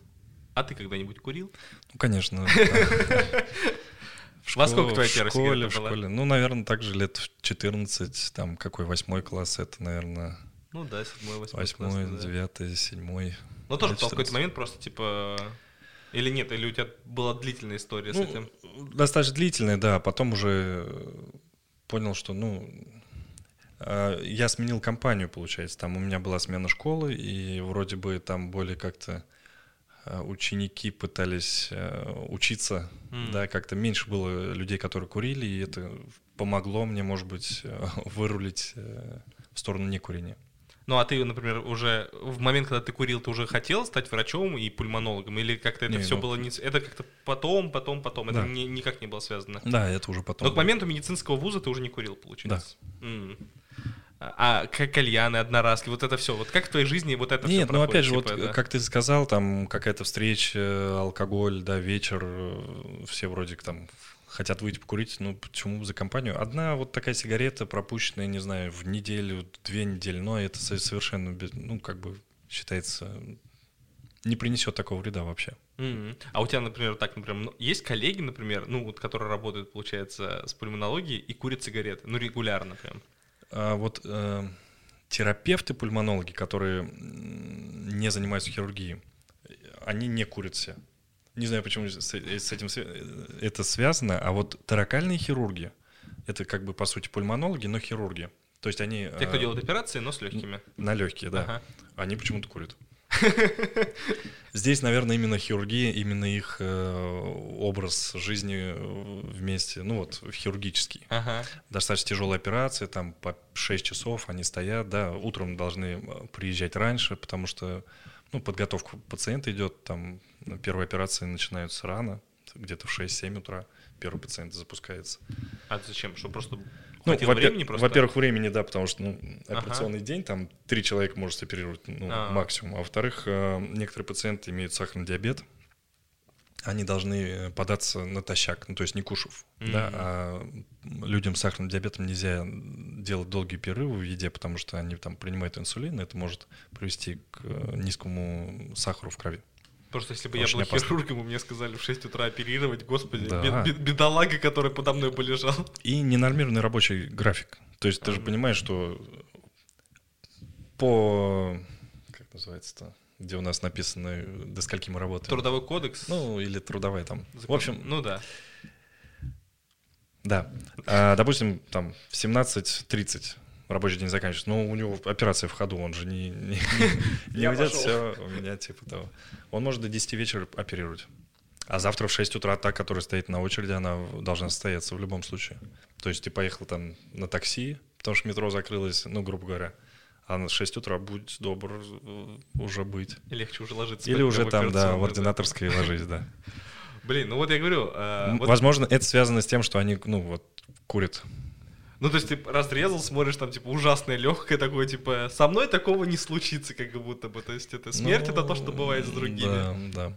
А ты когда-нибудь курил? Ну, конечно. Во сколько твоя первая в школе. Ну, наверное, также лет в 14, там, какой восьмой класс, это, наверное... Ну да, седьмой, восьмой Восьмой, девятый, седьмой. Ну, тоже в какой-то момент просто, типа, или нет? Или у тебя была длительная история ну, с этим? Достаточно длительная, да. Потом уже понял, что, ну, а, я сменил компанию, получается. Там у меня была смена школы, и вроде бы там более как-то а, ученики пытались а, учиться, mm. да, как-то меньше было людей, которые курили, и это помогло мне, может быть, вырулить э, в сторону некурения. Ну, а ты, например, уже в момент, когда ты курил, ты уже хотел стать врачом и пульмонологом? Или как-то это не, все ну... было не... Это как-то потом, потом, потом? Да. Это не, никак не было связано? Да, это уже потом. Но к моменту медицинского вуза ты уже не курил, получается? Да. Mm. А как кальяны, одноразки, вот это все. Вот как в твоей жизни вот это Нет, все ну опять же, типа, вот да? как ты сказал, там какая-то встреча, алкоголь, да, вечер, э, все вроде там хотят выйти покурить, ну почему за компанию? Одна вот такая сигарета, пропущенная, не знаю, в неделю, две недели, но это совершенно, ну как бы считается, не принесет такого вреда вообще. Mm-hmm. А у тебя, например, так, например, есть коллеги, например, ну вот, которые работают, получается, с пульмонологией и курят сигареты, ну регулярно прям. А, вот э, терапевты, пульмонологи, которые не занимаются хирургией, они не курят все не знаю, почему с, этим это связано, а вот таракальные хирурги, это как бы по сути пульмонологи, но хирурги. То есть они... Те, кто э, делают операции, но с легкими. На легкие, да. Ага. Они почему-то курят. Здесь, наверное, именно хирургия, именно их э, образ жизни вместе, ну вот, хирургический. Ага. Достаточно тяжелая операция, там по 6 часов они стоят, да, утром должны э, приезжать раньше, потому что ну, подготовка пациента идет, там первые операции начинаются рано, где-то в 6-7 утра первый пациент запускается. А зачем? Что просто ну, во- времени просто? Во-первых, времени, да, потому что ну, операционный ага. день, там три человека может оперировать ну, а. максимум. А во-вторых, э, некоторые пациенты имеют сахарный диабет, они должны податься натощак, ну то есть не кушав, mm-hmm. да, а людям с сахарным диабетом нельзя делать долгие перерывы в еде, потому что они там принимают инсулин, и это может привести к э, низкому сахару в крови. Просто если бы Очень я был опасно. хирургом, и мне сказали в 6 утра оперировать, господи, да. бед, бедолага, который подо мной полежал. И ненормированный рабочий график. То есть ты же понимаешь, что по... Как называется-то? Где у нас написано, до скольки мы работаем. Трудовой кодекс? Ну, или трудовая там. Закон. В общем... Ну да. Да. А, допустим, там в 17.30 рабочий день заканчивается. Но у него операция в ходу, он же не, не, не уйдет, все, у меня типа того. Он может до 10 вечера оперировать. А завтра в 6 утра та, которая стоит на очереди, она должна состояться в любом случае. То есть ты поехал там на такси, потому что метро закрылось, ну, грубо говоря а на 6 утра будь добр э, уже быть. И легче уже ложиться. Или уже там, да, в ординаторской да. ложись, да. Блин, ну вот я говорю... Э, вот... Возможно, это связано с тем, что они, ну, вот, курят. Ну, то есть ты разрезал, смотришь, там, типа, ужасное, легкое такое, типа, со мной такого не случится, как будто бы. То есть это смерть, ну, это то, что бывает с другими. Да, да.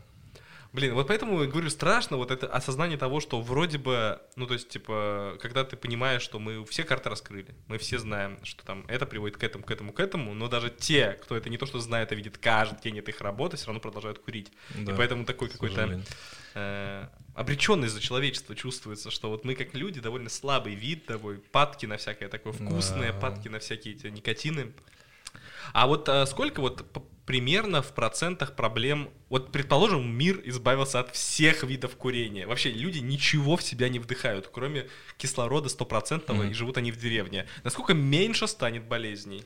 Блин, вот поэтому я говорю, страшно вот это осознание того, что вроде бы, ну то есть, типа, когда ты понимаешь, что мы все карты раскрыли, мы все знаем, что там это приводит к этому, к этому, к этому, но даже те, кто это не то что знает, а видит каждый день этой работы, все равно продолжают курить. Да, И поэтому такой какой-то э, обреченность за человечество чувствуется, что вот мы как люди довольно слабый вид, такой падки на всякое такое вкусное, да. падки на всякие эти никотины. А вот а, сколько вот примерно в процентах проблем... Вот, предположим, мир избавился от всех видов курения. Вообще люди ничего в себя не вдыхают, кроме кислорода стопроцентного, mm-hmm. и живут они в деревне. Насколько меньше станет болезней?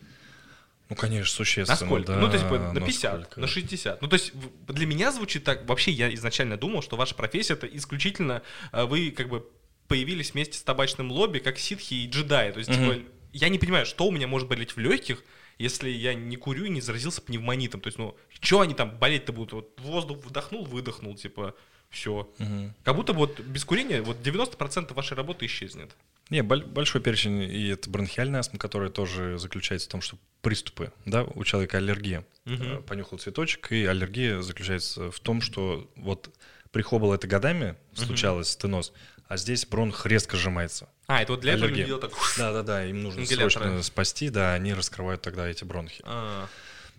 Ну, конечно, существенно. Насколько? Да, ну, то есть, типа, на 50, насколько? на 60. Ну, то есть, для меня звучит так... Вообще, я изначально думал, что ваша профессия — это исключительно э, вы, как бы, появились вместе с табачным лобби, как ситхи и джедаи. То есть, Мгм. типа, я не понимаю, что у меня может болеть в легких, если я не курю и не заразился пневмонитом. То есть, ну, что они там болеть-то будут? Вот воздух вдохнул, выдохнул, типа, все. Мгм. Как будто вот без курения вот 90% вашей работы исчезнет. Не, боль- большой перечень, и это бронхиальная астма, которая тоже заключается в том, что приступы, да, у человека аллергия. Э, Понюхал цветочек, и аллергия заключается в том, что вот прихобало это годами, случалось стеноз, а здесь бронх резко сжимается. А, это вот для этого Аллергия. люди так. Да-да-да, им нужно срочно спасти, да, они раскрывают тогда эти бронхи. А,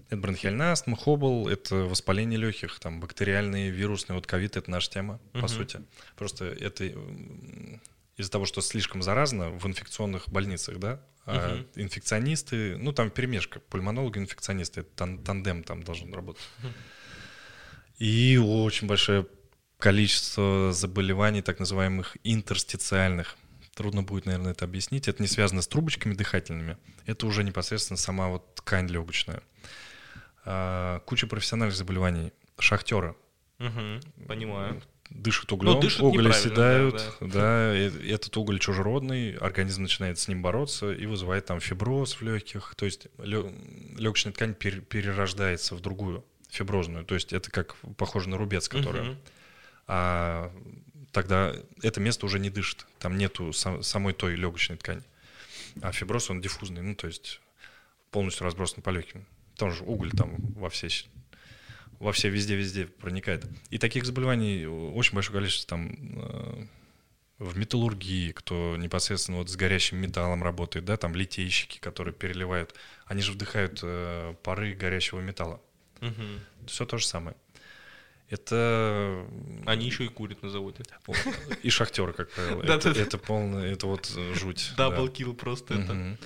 Это бронхиальная астма, хобл, это воспаление легких, там бактериальные, вирусные, вот ковид — это наша тема, по Мгм. сути. Просто это из-за того, что слишком заразно в инфекционных больницах, да, а Мгм. инфекционисты, ну там перемешка, пульмонологи, инфекционисты, это тан- тандем там должен работать. И очень большое количество заболеваний, так называемых интерстициальных. Трудно будет, наверное, это объяснить. Это не связано с трубочками дыхательными. Это уже непосредственно сама вот ткань легочная. А, куча профессиональных заболеваний. Шахтеры мгм, понимаю. дышат углем, дышат уголь оседают, да, да, э- этот уголь чужеродный, организм начинает с ним бороться и вызывает там фиброз в легких, то есть легочная ткань пер- перерождается в другую фиброзную, то есть это как похоже на рубец, который, Мгм. а тогда это место уже не дышит, там нету сам- самой той легочной ткани, а фиброз он диффузный, ну то есть полностью разбросан по легким, там же уголь там во все во все везде-везде проникает. И таких заболеваний очень большое количество там э, в металлургии, кто непосредственно вот с горящим металлом работает, да, там литейщики, которые переливают, они же вдыхают э, пары горящего металла. Мгм. Все то же самое. Это Они еще и курят на заводе. и шахтеры, как правило. Это полное, это вот жуть. да. Даблкил просто это. Мгм.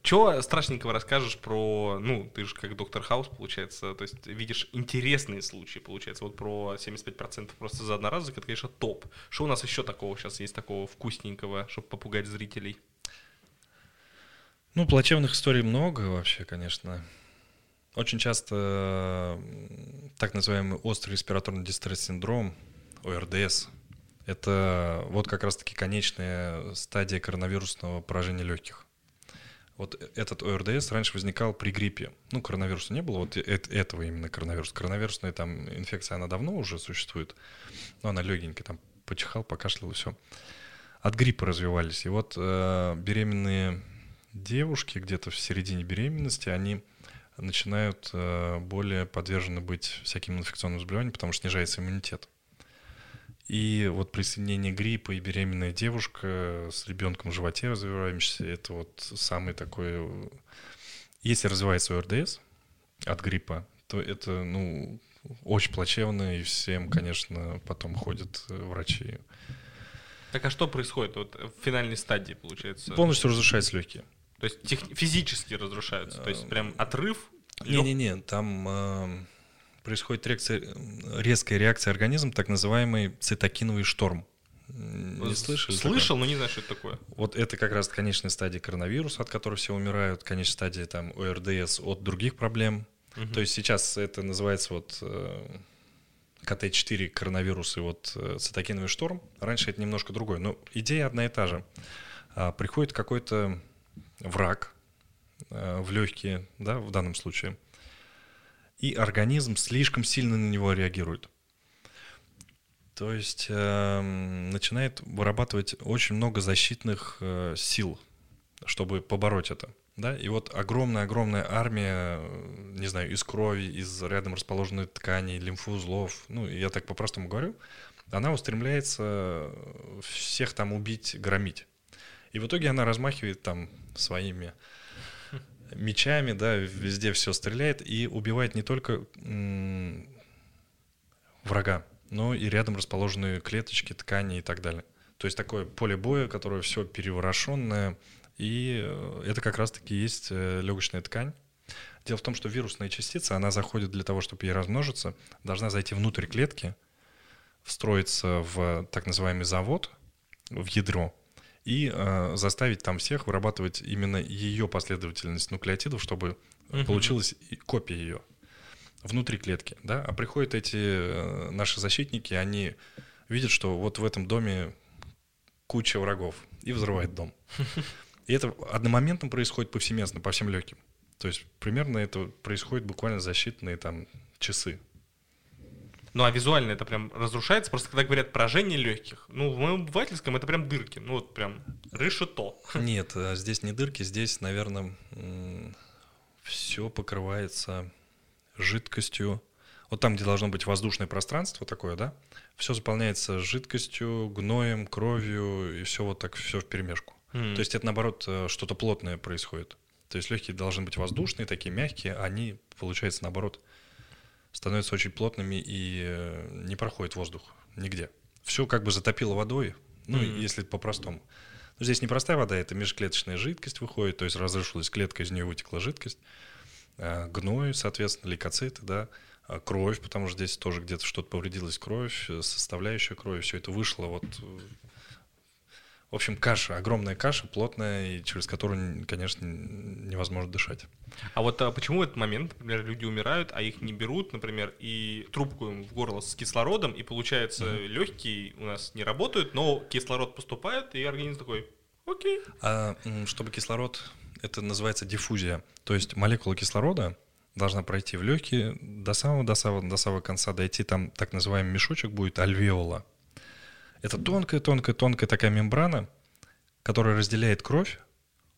Чего страшненького расскажешь про, ну, ты же как доктор Хаус, получается, то есть видишь интересные случаи, получается, вот про 75% просто за одноразовых, это, конечно, топ. Что у нас еще такого сейчас есть, такого вкусненького, чтобы попугать зрителей? Ну, плачевных историй много вообще, конечно. Очень часто так называемый острый респираторный дистресс-синдром, ОРДС, это вот как раз-таки конечная стадия коронавирусного поражения легких. Вот этот ОРДС раньше возникал при гриппе. Ну, коронавируса не было, вот э- этого именно коронавируса. Коронавирусная там инфекция, она давно уже существует, но она легенькая, там почихал, покашлял и все. От гриппа развивались. И вот э, беременные девушки где-то в середине беременности, они начинают э, более подвержены быть всяким инфекционным заболеваниям, потому что снижается иммунитет. И вот присоединение гриппа и беременная девушка с ребенком в животе развивающимся, это вот самый такой... Если развивается ОРДС от гриппа, то это, ну, очень плачевно, и всем, конечно, потом ходят э, врачи. Так а что происходит вот в финальной стадии, получается? Полностью разрушаются легкие. То есть тех- физически разрушаются, то есть прям отрыв? Не-не-не, там э, происходит реакция, э, резкая реакция организма, так называемый цитокиновый шторм. Не слышали? такое? Слышал, но не знаю, что это такое. Вот это как раз конечная стадия коронавируса, от которой все умирают, конечная стадия там ОРДС от других проблем. Мгм. То есть сейчас это называется вот э, КТ-4 коронавирус и вот э, цитокиновый шторм. Раньше это немножко другое, но идея одна и та же. А, приходит какой-то враг э, в легкие, да, в данном случае, и организм слишком сильно на него реагирует. То есть эм, начинает вырабатывать очень много защитных э, сил, чтобы побороть это. Да? И вот огромная-огромная армия, э, не знаю, из крови, из рядом расположенной тканей, лимфоузлов, ну, я так по-простому говорю, она устремляется всех там убить, громить. И в итоге она размахивает там своими мечами, да, везде все стреляет и убивает не только врага, но и рядом расположенные клеточки, ткани и так далее. То есть такое поле боя, которое все переворошенное, и э, это как раз-таки есть э, легочная ткань. Дело в том, что вирусная частица, она заходит для того, чтобы ей размножиться, должна зайти внутрь клетки, встроиться в так называемый завод, в ядро, и э, заставить там всех вырабатывать именно ее последовательность нуклеотидов, чтобы Мгм. получилась копия ее внутри клетки, да, а приходят эти э, наши защитники, они видят, что вот в этом доме куча врагов и взрывает дом. И это одномоментно происходит повсеместно, по всем легким. То есть примерно это происходит буквально за считанные там часы. Ну а визуально это прям разрушается, просто когда говорят поражение легких, ну в моем обывательском это прям дырки, ну вот прям решето. Нет, а здесь не дырки, здесь, наверное, все покрывается жидкостью. Вот там, где должно быть воздушное пространство такое, да, все заполняется жидкостью, гноем, кровью и все вот так, все в перемешку. Mm. То есть это наоборот э, что-то плотное происходит. То есть легкие должны быть воздушные, такие мягкие, а они, получается, наоборот, становятся очень плотными и э, не проходит воздух нигде. Все как бы затопило водой, ну, mm-hmm. если по-простому. Но здесь не простая вода, это межклеточная жидкость выходит, то есть разрушилась клетка, из нее вытекла жидкость, э, гной, соответственно, лейкоциты, да, а кровь, потому что здесь тоже где-то что-то повредилось, кровь, составляющая крови, все это вышло вот в общем, каша, огромная каша, плотная, и через которую, конечно, невозможно дышать. А вот а почему в этот момент, например, люди умирают, а их не берут, например, и трубку им в горло с кислородом, и получается, mm-hmm. легкие у нас не работают, но кислород поступает, и организм такой, окей. А чтобы кислород, это называется диффузия, то есть молекула кислорода должна пройти в легкие до самого, до самого, до самого конца, дойти там так называемый мешочек будет альвеола, это тонкая-тонкая-тонкая такая мембрана, которая разделяет кровь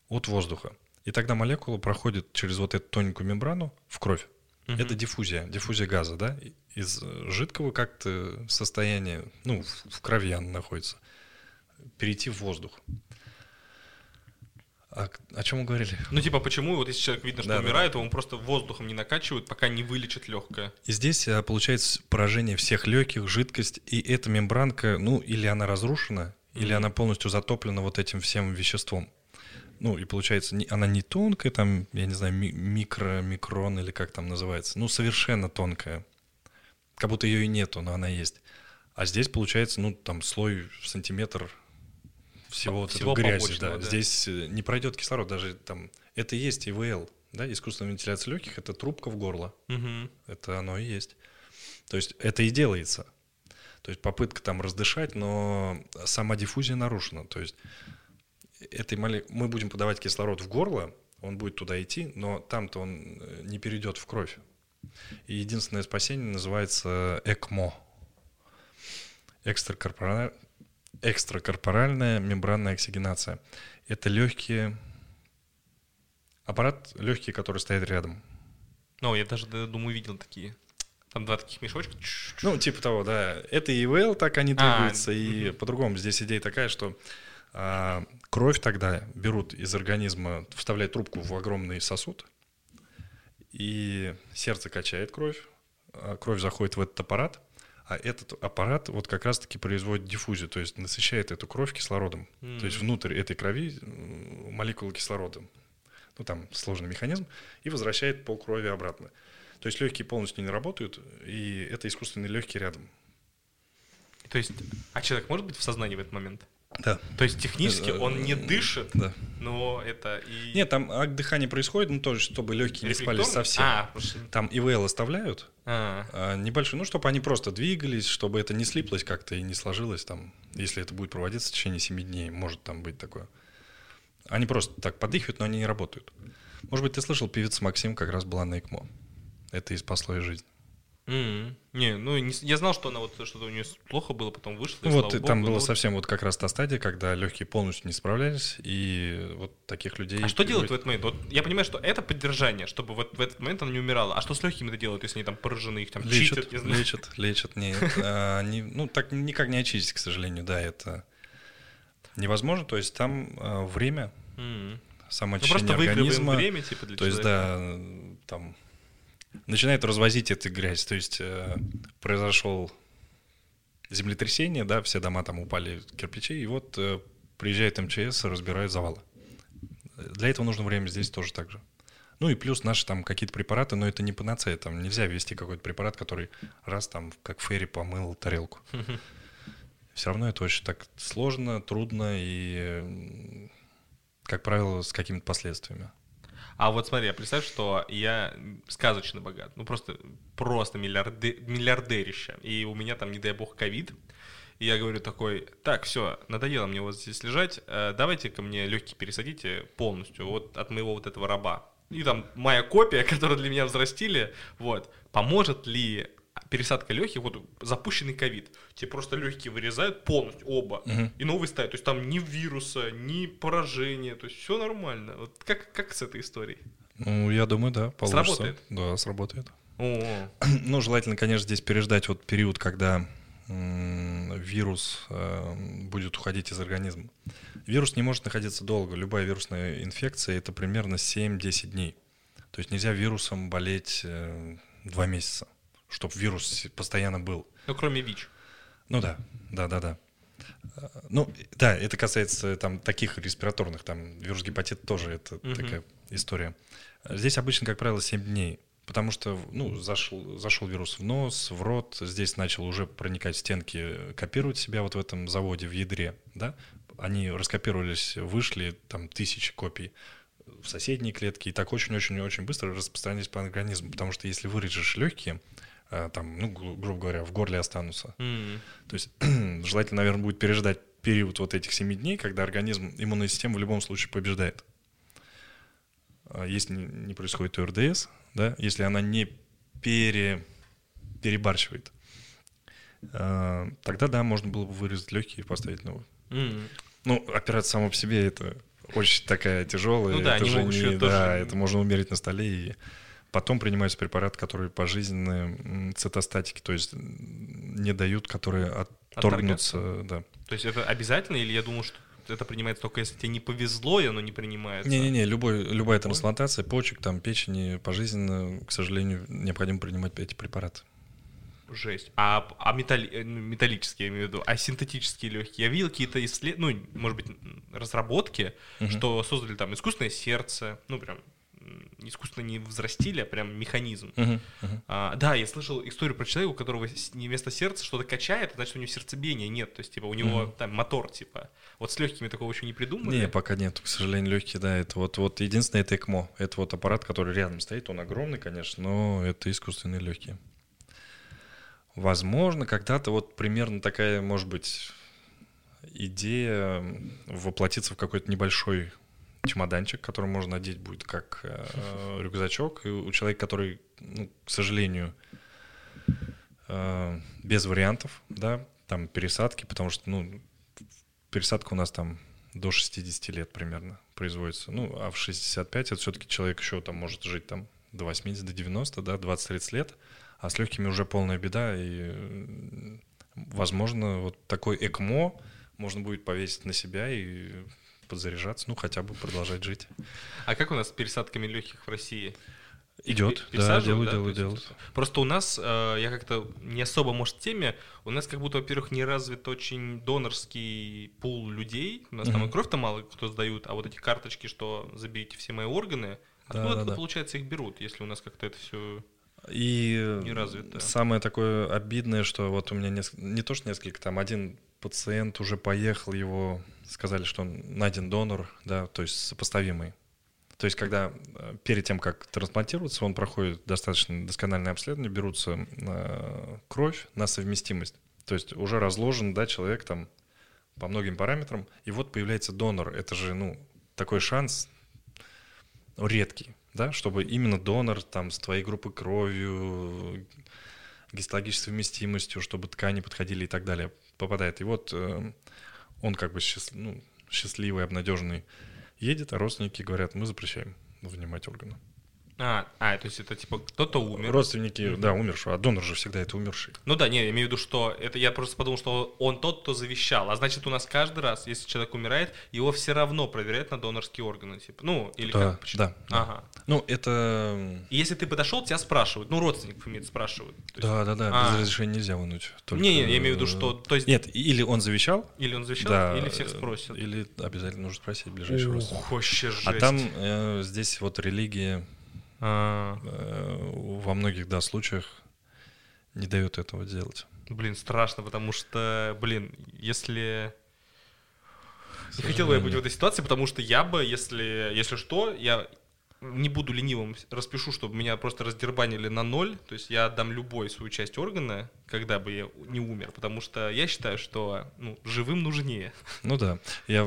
от воздуха. И тогда молекула проходит через вот эту тоненькую мембрану в кровь. Угу. Это диффузия, диффузия газа, да, из жидкого как-то состояния, ну, в крови она находится, перейти в воздух. А о чем мы говорили? Ну, типа, почему, вот если человек видно, что да, умирает, да. его просто воздухом не накачивают, пока не вылечит легкое. И здесь а, получается поражение всех легких, жидкость, и эта мембранка, ну, или она разрушена, mm-hmm. или она полностью затоплена вот этим всем веществом. Ну, и получается, она не тонкая, там, я не знаю, микро, микрон или как там называется, ну, совершенно тонкая. Как будто ее и нету, но она есть. А здесь получается, ну, там, слой сантиметр всего, вот всего грязи, да. да. Здесь э, не пройдет кислород, даже там, это и есть ИВЛ, да, искусственная вентиляция легких, это трубка в горло, угу. это оно и есть. То есть это и делается. То есть попытка там раздышать, но сама диффузия нарушена. То есть этой моле... мы будем подавать кислород в горло, он будет туда идти, но там-то он э, не перейдет в кровь. И единственное спасение называется ЭКМО. Экстракорпоральная экстракорпоральная мембранная оксигенация. Это легкие аппарат легкий, который стоит рядом. Ну, я даже, думаю, видел такие. Там два таких мешочка. Ну, типа того, да. Это и ИВЛ, так они а, двигаются, а, и угу. по-другому. Здесь идея такая, что а, кровь тогда берут из организма, вставляют трубку в огромный сосуд, и сердце качает кровь, а кровь заходит в этот аппарат, а этот аппарат вот как раз-таки производит диффузию, то есть насыщает эту кровь кислородом. Mm. То есть внутрь этой крови молекулы кислорода. Ну, там сложный механизм. И возвращает пол крови обратно. То есть легкие полностью не работают, и это искусственные легкие рядом. То есть, а человек может быть в сознании в этот момент? Да. То есть технически он не дышит, да. но это и... Нет, там акт дыхания происходит, ну тоже, чтобы легкие не спали совсем. А, там ИВЛ оставляют, а. А, небольшой, ну чтобы они просто двигались, чтобы это не слиплось как-то и не сложилось там, если это будет проводиться в течение 7 дней, может там быть такое. Они просто так подыхивают, но они не работают. Может быть, ты слышал, певица Максим как раз была на ЭКМО. Это и спасло ей жизнь. Mm-hmm. Не, ну не, я знал, что она вот что-то у нее плохо было, потом вышла. И, вот и Богу, там была вот... совсем вот как раз та стадия, когда легкие полностью не справлялись, и вот таких людей. А что делают в этот момент? Вот я понимаю, что это поддержание, чтобы вот в этот момент она не умирала. А что с легкими это делают, если они там поражены, их там лечат, знаю? Лечат, лечат, нет. А, они, ну так никак не очистить, к сожалению, да, это невозможно. То есть там а, время, самоочищение ну, организма. время, типа, для То есть да, там начинает развозить эту грязь. То есть э, произошел землетрясение, да, все дома там упали кирпичи, и вот э, приезжает МЧС, разбирает завалы. Для этого нужно время здесь тоже так же. Ну и плюс наши там какие-то препараты, но это не панацея, там нельзя ввести какой-то препарат, который раз там как Ферри помыл тарелку. Все равно это очень так сложно, трудно и, как правило, с какими-то последствиями. А вот смотри, представь, что я сказочно богат, ну просто, просто миллиарде, миллиардерище, и у меня там, не дай бог, ковид, И я говорю такой, так, все, надоело мне вот здесь лежать, э, давайте-ка мне легкие пересадите полностью вот от моего вот этого раба. И там моя копия, которую для меня взрастили, вот, поможет ли пересадка легких, вот запущенный ковид, тебе просто легкие вырезают полностью оба Мгм. и новый ставят. То есть там ни вируса, ни поражения, то есть все нормально. Вот как, как с этой историей? Ну, я думаю, да, получится. Сработает? Да, сработает. О, Ну, желательно, конечно, здесь переждать вот период, когда вирус э, будет уходить из организма. Вирус не может находиться долго. Любая вирусная инфекция это примерно 7-10 дней. То есть нельзя вирусом болеть э, два месяца, чтобы вирус постоянно был. ну кроме ВИЧ. Ну да, да, да, да. Ну, да, это касается там таких респираторных, там вирус гепатит тоже это Мгм. такая история. Здесь обычно, как правило, 7 дней, потому что, ну, зашел, зашел вирус в нос, в рот, здесь начал уже проникать в стенки, копировать себя вот в этом заводе, в ядре, да, они раскопировались, вышли, там, тысячи копий в соседние клетки, и так очень-очень-очень быстро распространились по организму, потому что если вырежешь легкие, там, ну, гру- грубо говоря, в горле останутся, М. то есть желательно, наверное, будет переждать период вот этих 7 дней, когда организм, иммунная система в любом случае побеждает. А Если не происходит ОРДС, да, если она не пере, перебарщивает, а, тогда, да, можно было бы вырезать легкие и поставить новые. М. Ну, операция сама по себе это очень такая тяжелая. Ну да, это же не- да, тоже- это можно умереть на столе и потом принимаются препараты, которые пожизненные цитостатики, то есть не дают, которые отторгнутся, да. То есть это обязательно или я думал, что это принимается только если тебе не повезло, и оно не принимается? Не-не-не, любой, любая трансплантация почек, там, печени, пожизненно, к сожалению, необходимо принимать эти препараты. Жесть. А, а металли- э, ну, металлические, я имею в виду, а синтетические легкие? Я видел какие-то исследования, ну, может быть, разработки, Мгм. что создали там искусственное сердце, ну, прям искусственно не взрастили, а прям механизм. Мгм, мгм. А, да, я слышал историю про человека, у которого вместо сердца что-то качает, значит, у него сердцебиения нет. То есть, типа, у него Мгм. там мотор, типа. Вот с легкими такого еще не придумали. Не, пока нет, к сожалению, легкие, да, это вот, вот единственное, это ЭКМО. Это вот аппарат, который рядом стоит, он огромный, конечно, но это искусственные легкие. Возможно, когда-то вот примерно такая, может быть, идея воплотиться в какой-то небольшой чемоданчик, который можно надеть будет как э, рюкзачок. И у человека, который, ну, к сожалению, э, без вариантов, да, там пересадки, потому что, ну, пересадка у нас там до 60 лет примерно производится. Ну, а в 65 это все-таки человек еще там может жить там до 80, до 90, да, 20-30 лет, а с легкими уже полная беда, и, возможно, вот такой ЭКМО можно будет повесить на себя и подзаряжаться, ну, хотя бы продолжать жить. А как у нас с пересадками легких в России? Идет, да, делают, да? делают, делают. Просто у нас, э, я как-то не особо, может, в теме, у нас как будто, во-первых, не развит очень донорский пул людей. У нас там и кровь-то мало кто сдают, а вот эти карточки, что заберите все мои органы, Да, откуда, да, да. получается, их берут, если у нас как-то это все... И Не развито. самое такое обидное, что вот у меня неск- не то, что несколько, там один пациент уже поехал, его сказали, что он найден донор, да, то есть сопоставимый. То есть, когда э, перед тем, как трансплантироваться, он проходит достаточно доскональное обследование, берутся э, кровь на совместимость. То есть уже разложен, да, человек там по многим параметрам, и вот появляется донор. Это же, ну, такой шанс редкий, да, чтобы именно донор там с твоей группы кровью, гистологической совместимостью, чтобы ткани подходили и так далее, попадает. И вот э, он как бы счаст- ну, счастливый, обнадеженный едет, а родственники говорят, мы запрещаем вынимать органы. А, а, то есть это типа кто-то умер. Родственники, да, умершего, а донор же всегда это умерший. Ну да, не, я имею в виду, что это я просто подумал, что он тот, кто завещал. А значит, у нас каждый раз, если человек умирает, его все равно проверяют на донорские органы. Типа. Ну, или Да, как? да, да. Ага. Ну, это... И если ты подошел, тебя спрашивают. Ну, родственников имеет спрашивают. Есть- Да, да, да, А. без разрешения нельзя вынуть. только- Не, не, я имею в виду, что. То есть, Нет, или он завещал, или он завещал, да, или всех спросят. Или обязательно нужно спросить ближайшего родственника. Вообще жесть. А там э, здесь вот религия во многих, да, случаях не дает этого делать. блин, страшно, потому что, блин, если... Не хотел бы я быть в этой ситуации, потому что я бы, если, если что, я не буду ленивым, распишу, чтобы меня просто раздербанили на ноль, то есть я отдам любой свою часть органа, когда бы я не умер, потому что я считаю, что ну, живым нужнее. Ну да, я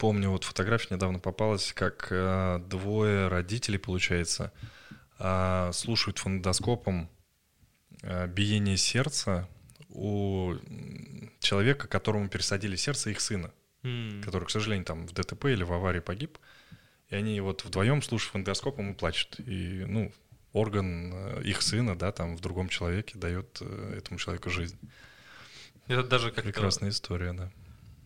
помню, вот фотография недавно попалась, как э, двое родителей, получается, э, слушают фонодоскопом э, биение сердца у человека, которому пересадили сердце их сына, mm. который, к сожалению, там в ДТП или в аварии погиб. И они вот вдвоем слушают фонодоскопом и плачут. И, ну, орган э, их сына, да, там в другом человеке дает э, этому человеку жизнь. Это даже как Прекрасная история, да.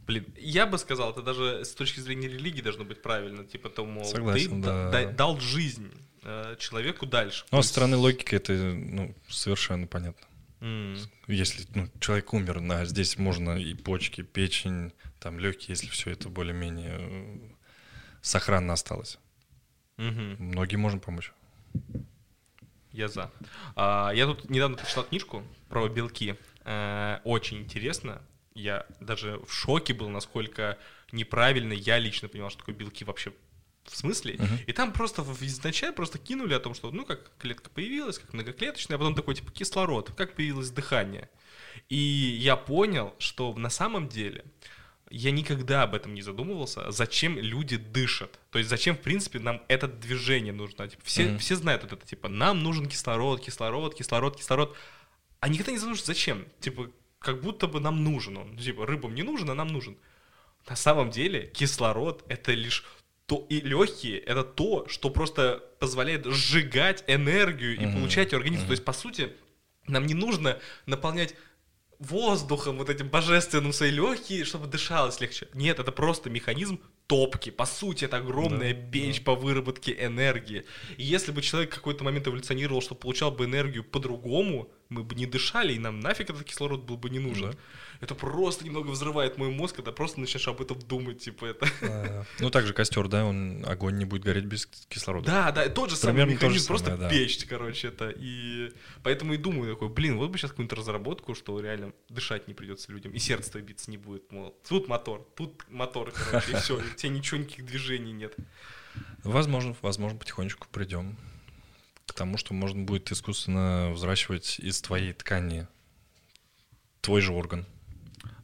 Блин, я бы сказал, это даже с точки зрения религии должно быть правильно. Типа, то, мол, Согласен, ты да. да, дал жизнь э, человеку дальше. Но с стороны логики это ну, совершенно понятно. Mm. Если ну, человек умер, да, здесь можно и почки, печень, там легкие, если все это более-менее э, сохранно осталось. Mm-hmm. Многим можем помочь. Я за. А, я тут недавно прочитал книжку про белки. А, очень интересно я даже в шоке был, насколько неправильно я лично понимал, что такое белки вообще в смысле? Uh-huh. И там просто изначально просто кинули о том, что ну как клетка появилась, как многоклеточная, а потом такой типа кислород, как появилось дыхание. И я понял, что на самом деле я никогда об этом не задумывался, зачем люди дышат. То есть зачем, в принципе, нам это движение нужно. Типа, все, mm-hmm. все знают вот это, типа, нам нужен кислород, кислород, кислород, кислород. А никогда не задумываются, зачем. Типа, как будто бы нам нужен он. Типа, рыбам не нужен, а нам нужен. На самом деле кислород — это лишь то и легкие это то, что просто позволяет сжигать энергию и mm-hmm. получать ее организм. Mm-hmm. То есть, по сути, нам не нужно наполнять воздухом, вот этим божественным свои легкие, чтобы дышалось легче. Нет, это просто механизм топки. По сути, это огромная да, печь да. по выработке энергии. И если бы человек в какой-то момент эволюционировал, что получал бы энергию по-другому, мы бы не дышали, и нам нафиг этот кислород был бы не нужен. Да. Это просто немного взрывает мой мозг, когда просто начинаешь об этом думать, типа это. А, ну, также костер, да, он огонь не будет гореть без кислорода. Да, да, тот же самый механизм, просто самое, да. печь, короче, это. И поэтому и думаю такой, блин, вот бы сейчас какую-нибудь разработку, что реально дышать не придется людям, и сердце биться не будет, мол, тут мотор, тут мотор, короче, и все, у тебя ничего, никаких движений нет. Возможно, возможно, потихонечку придем тому, что можно будет искусственно взращивать из твоей ткани твой же орган.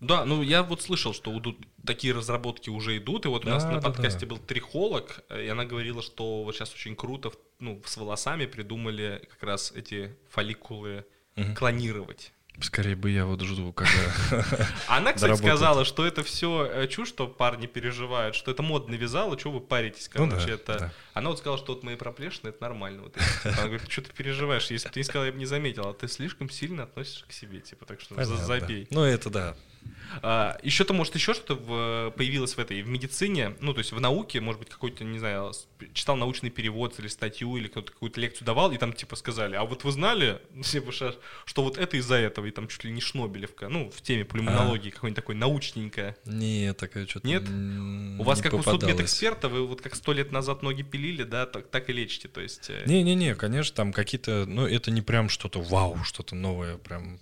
Да, ну я вот слышал, что идут, такие разработки уже идут, и вот да, у нас на подкасте да. был трихолог, и она говорила, что вот сейчас очень круто, ну, с волосами придумали как раз эти фолликулы угу. клонировать. Скорее бы я вот жду, когда... Она, кстати, сказала, что это все э, чушь, что парни переживают, что это модно вязало, что вы паритесь, ну короче, это... Она вот сказала, что вот мои проплешины, это нормально. Она говорит, что ты переживаешь? Если бы ты не сказал, я бы не заметил, а ты слишком сильно относишься к себе, типа, так что забей. Ну, это да. А, еще-то, может, еще что-то в, появилось в этой, в медицине, ну, то есть в науке, может быть, какой-то, не знаю, читал научный перевод или статью, или кто-то какую-то лекцию давал, и там, типа, сказали, а вот вы знали, типа, что вот это из-за этого, и там чуть ли не Шнобелевка, ну, в теме пульмонологии, а. какой-нибудь такой научненькая. Не, такая что-то Нет? У вас, как попадалось. у судмедэксперта, вы вот как сто лет назад ноги пилили, да, так, так и лечите, то есть... Э, Не-не-не, конечно, там какие-то, ну, это не прям что-то вау, что-то новое, прям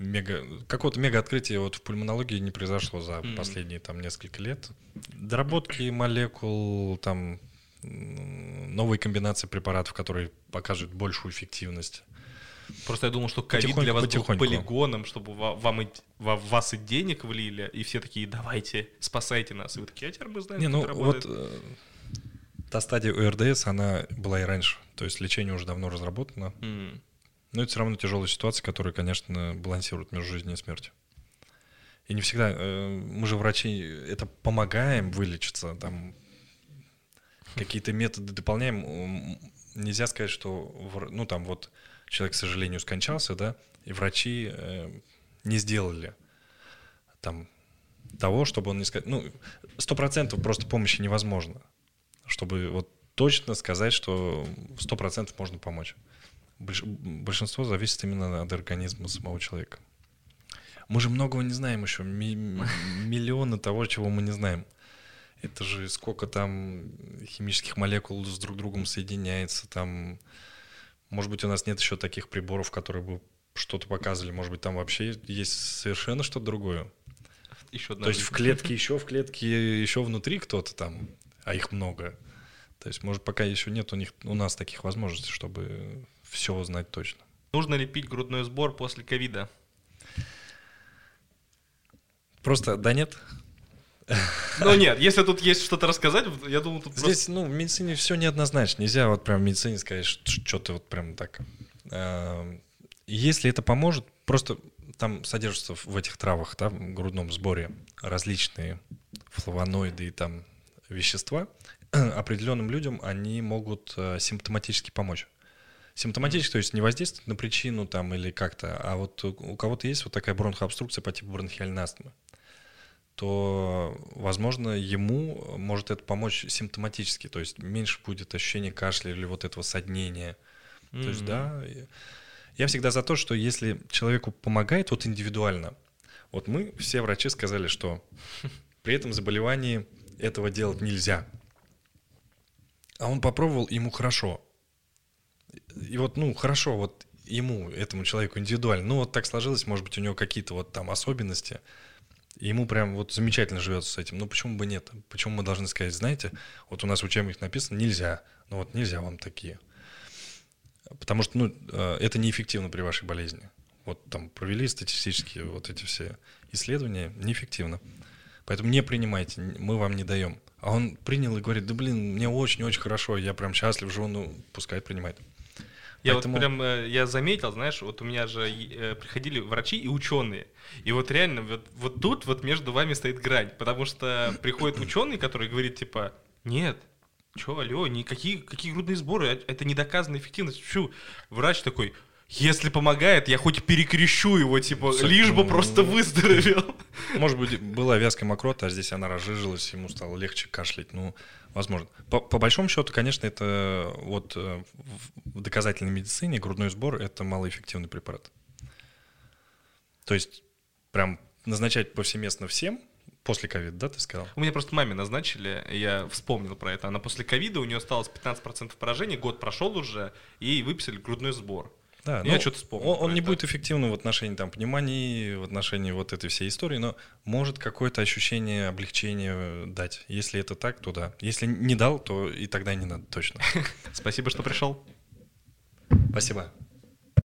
мега, какого-то мега открытия вот в пульмонологии не произошло за mm. последние там несколько лет. Доработки молекул, там новые комбинации препаратов, которые покажут большую эффективность. Просто я думал, что ковид для вас был полигоном, чтобы вам и, в вас и денег влили, и все такие, давайте, спасайте нас. И вы такие, а теперь мы знаем, Не, ну вот э, та стадия ОРДС, она была и раньше. То есть лечение уже давно разработано. Mm. Но это все равно тяжелая ситуация, которая, конечно, балансирует между жизнью и смертью. И не всегда, э, мы же врачи, это помогаем вылечиться, там какие-то методы дополняем. Нельзя сказать, что, ну там вот человек, к сожалению, скончался, да, и врачи э, не сделали там того, чтобы он не сказал, ну, сто процентов просто помощи невозможно, чтобы вот точно сказать, что сто процентов можно помочь большинство зависит именно от организма самого человека. Мы же многого не знаем еще, миллионы того, чего мы не знаем. Это же сколько там химических молекул с друг другом соединяется, там, может быть, у нас нет еще таких приборов, которые бы что-то показывали, может быть, там вообще есть совершенно что-то другое. Еще одна То есть в клетке еще, в клетке еще внутри кто-то там, а их много. То есть, может, пока еще нет у них у нас таких возможностей, чтобы все знать точно. Нужно ли пить грудной сбор после ковида? Просто да нет. Ну нет, если тут есть что-то рассказать, я думаю, тут Здесь, ну, в медицине все неоднозначно. Нельзя вот прям в медицине сказать, что ты вот прям так. Эм, если это поможет, просто там содержатся в этих травах, да, в грудном сборе различные флавоноиды и там вещества, определенным людям они могут э, симптоматически помочь. Симптоматически, то есть не воздействовать на причину там или как-то, а вот у кого-то есть вот такая бронхообструкция по типу бронхиальной астмы, то, возможно, ему может это помочь симптоматически, то есть меньше будет ощущение кашля или вот этого соднения. Mm-hmm. То есть, да, я всегда за то, что если человеку помогает вот индивидуально, вот мы все врачи сказали, что при этом заболевании этого делать нельзя. А он попробовал, ему хорошо. И вот, ну, хорошо, вот ему, этому человеку индивидуально. Ну, вот так сложилось, может быть, у него какие-то вот там особенности. Ему прям вот замечательно живется с этим. Ну, почему бы нет? Почему мы должны сказать, знаете, вот у нас в учебниках написано нельзя. Ну, вот нельзя вам такие. Потому что, ну, э, это неэффективно при вашей болезни. Вот там провели статистические вот эти все исследования, неэффективно. Поэтому не принимайте, мы вам не даем. А он принял и говорит, да блин, мне очень-очень хорошо, я прям счастлив, живу, ну, пускай принимает. Я Поэтому... вот прям, э, я заметил, знаешь, вот у меня же э, приходили врачи и ученые. И вот реально, вот, вот тут вот между вами стоит грань. Потому что приходит ученый, который говорит, типа, нет, Че, алло, никакие какие грудные сборы, а, это не доказанная эффективность. Фу. Врач такой, если помогает, я хоть перекрещу его, типа, Кстати, лишь бы просто выздоровел. Может быть, была вязкая мокрота, а здесь она разжижилась, ему стало легче кашлять. Ну, возможно. По, по большому счету, конечно, это вот э, в доказательной медицине грудной сбор – это малоэффективный препарат. То есть прям назначать повсеместно всем После ковида, да, ты сказал? У меня просто маме назначили, я вспомнил про это. Она после ковида, у нее осталось 15% поражения, год прошел уже, и выписали грудной сбор. Да, я ну, что-то вспомнил. Он, он не будет эффективным в отношении там понимания, в отношении вот этой всей истории, но может какое-то ощущение облегчения дать. Если это так, то да. Если не дал, то и тогда не надо точно. Спасибо, что пришел. Спасибо.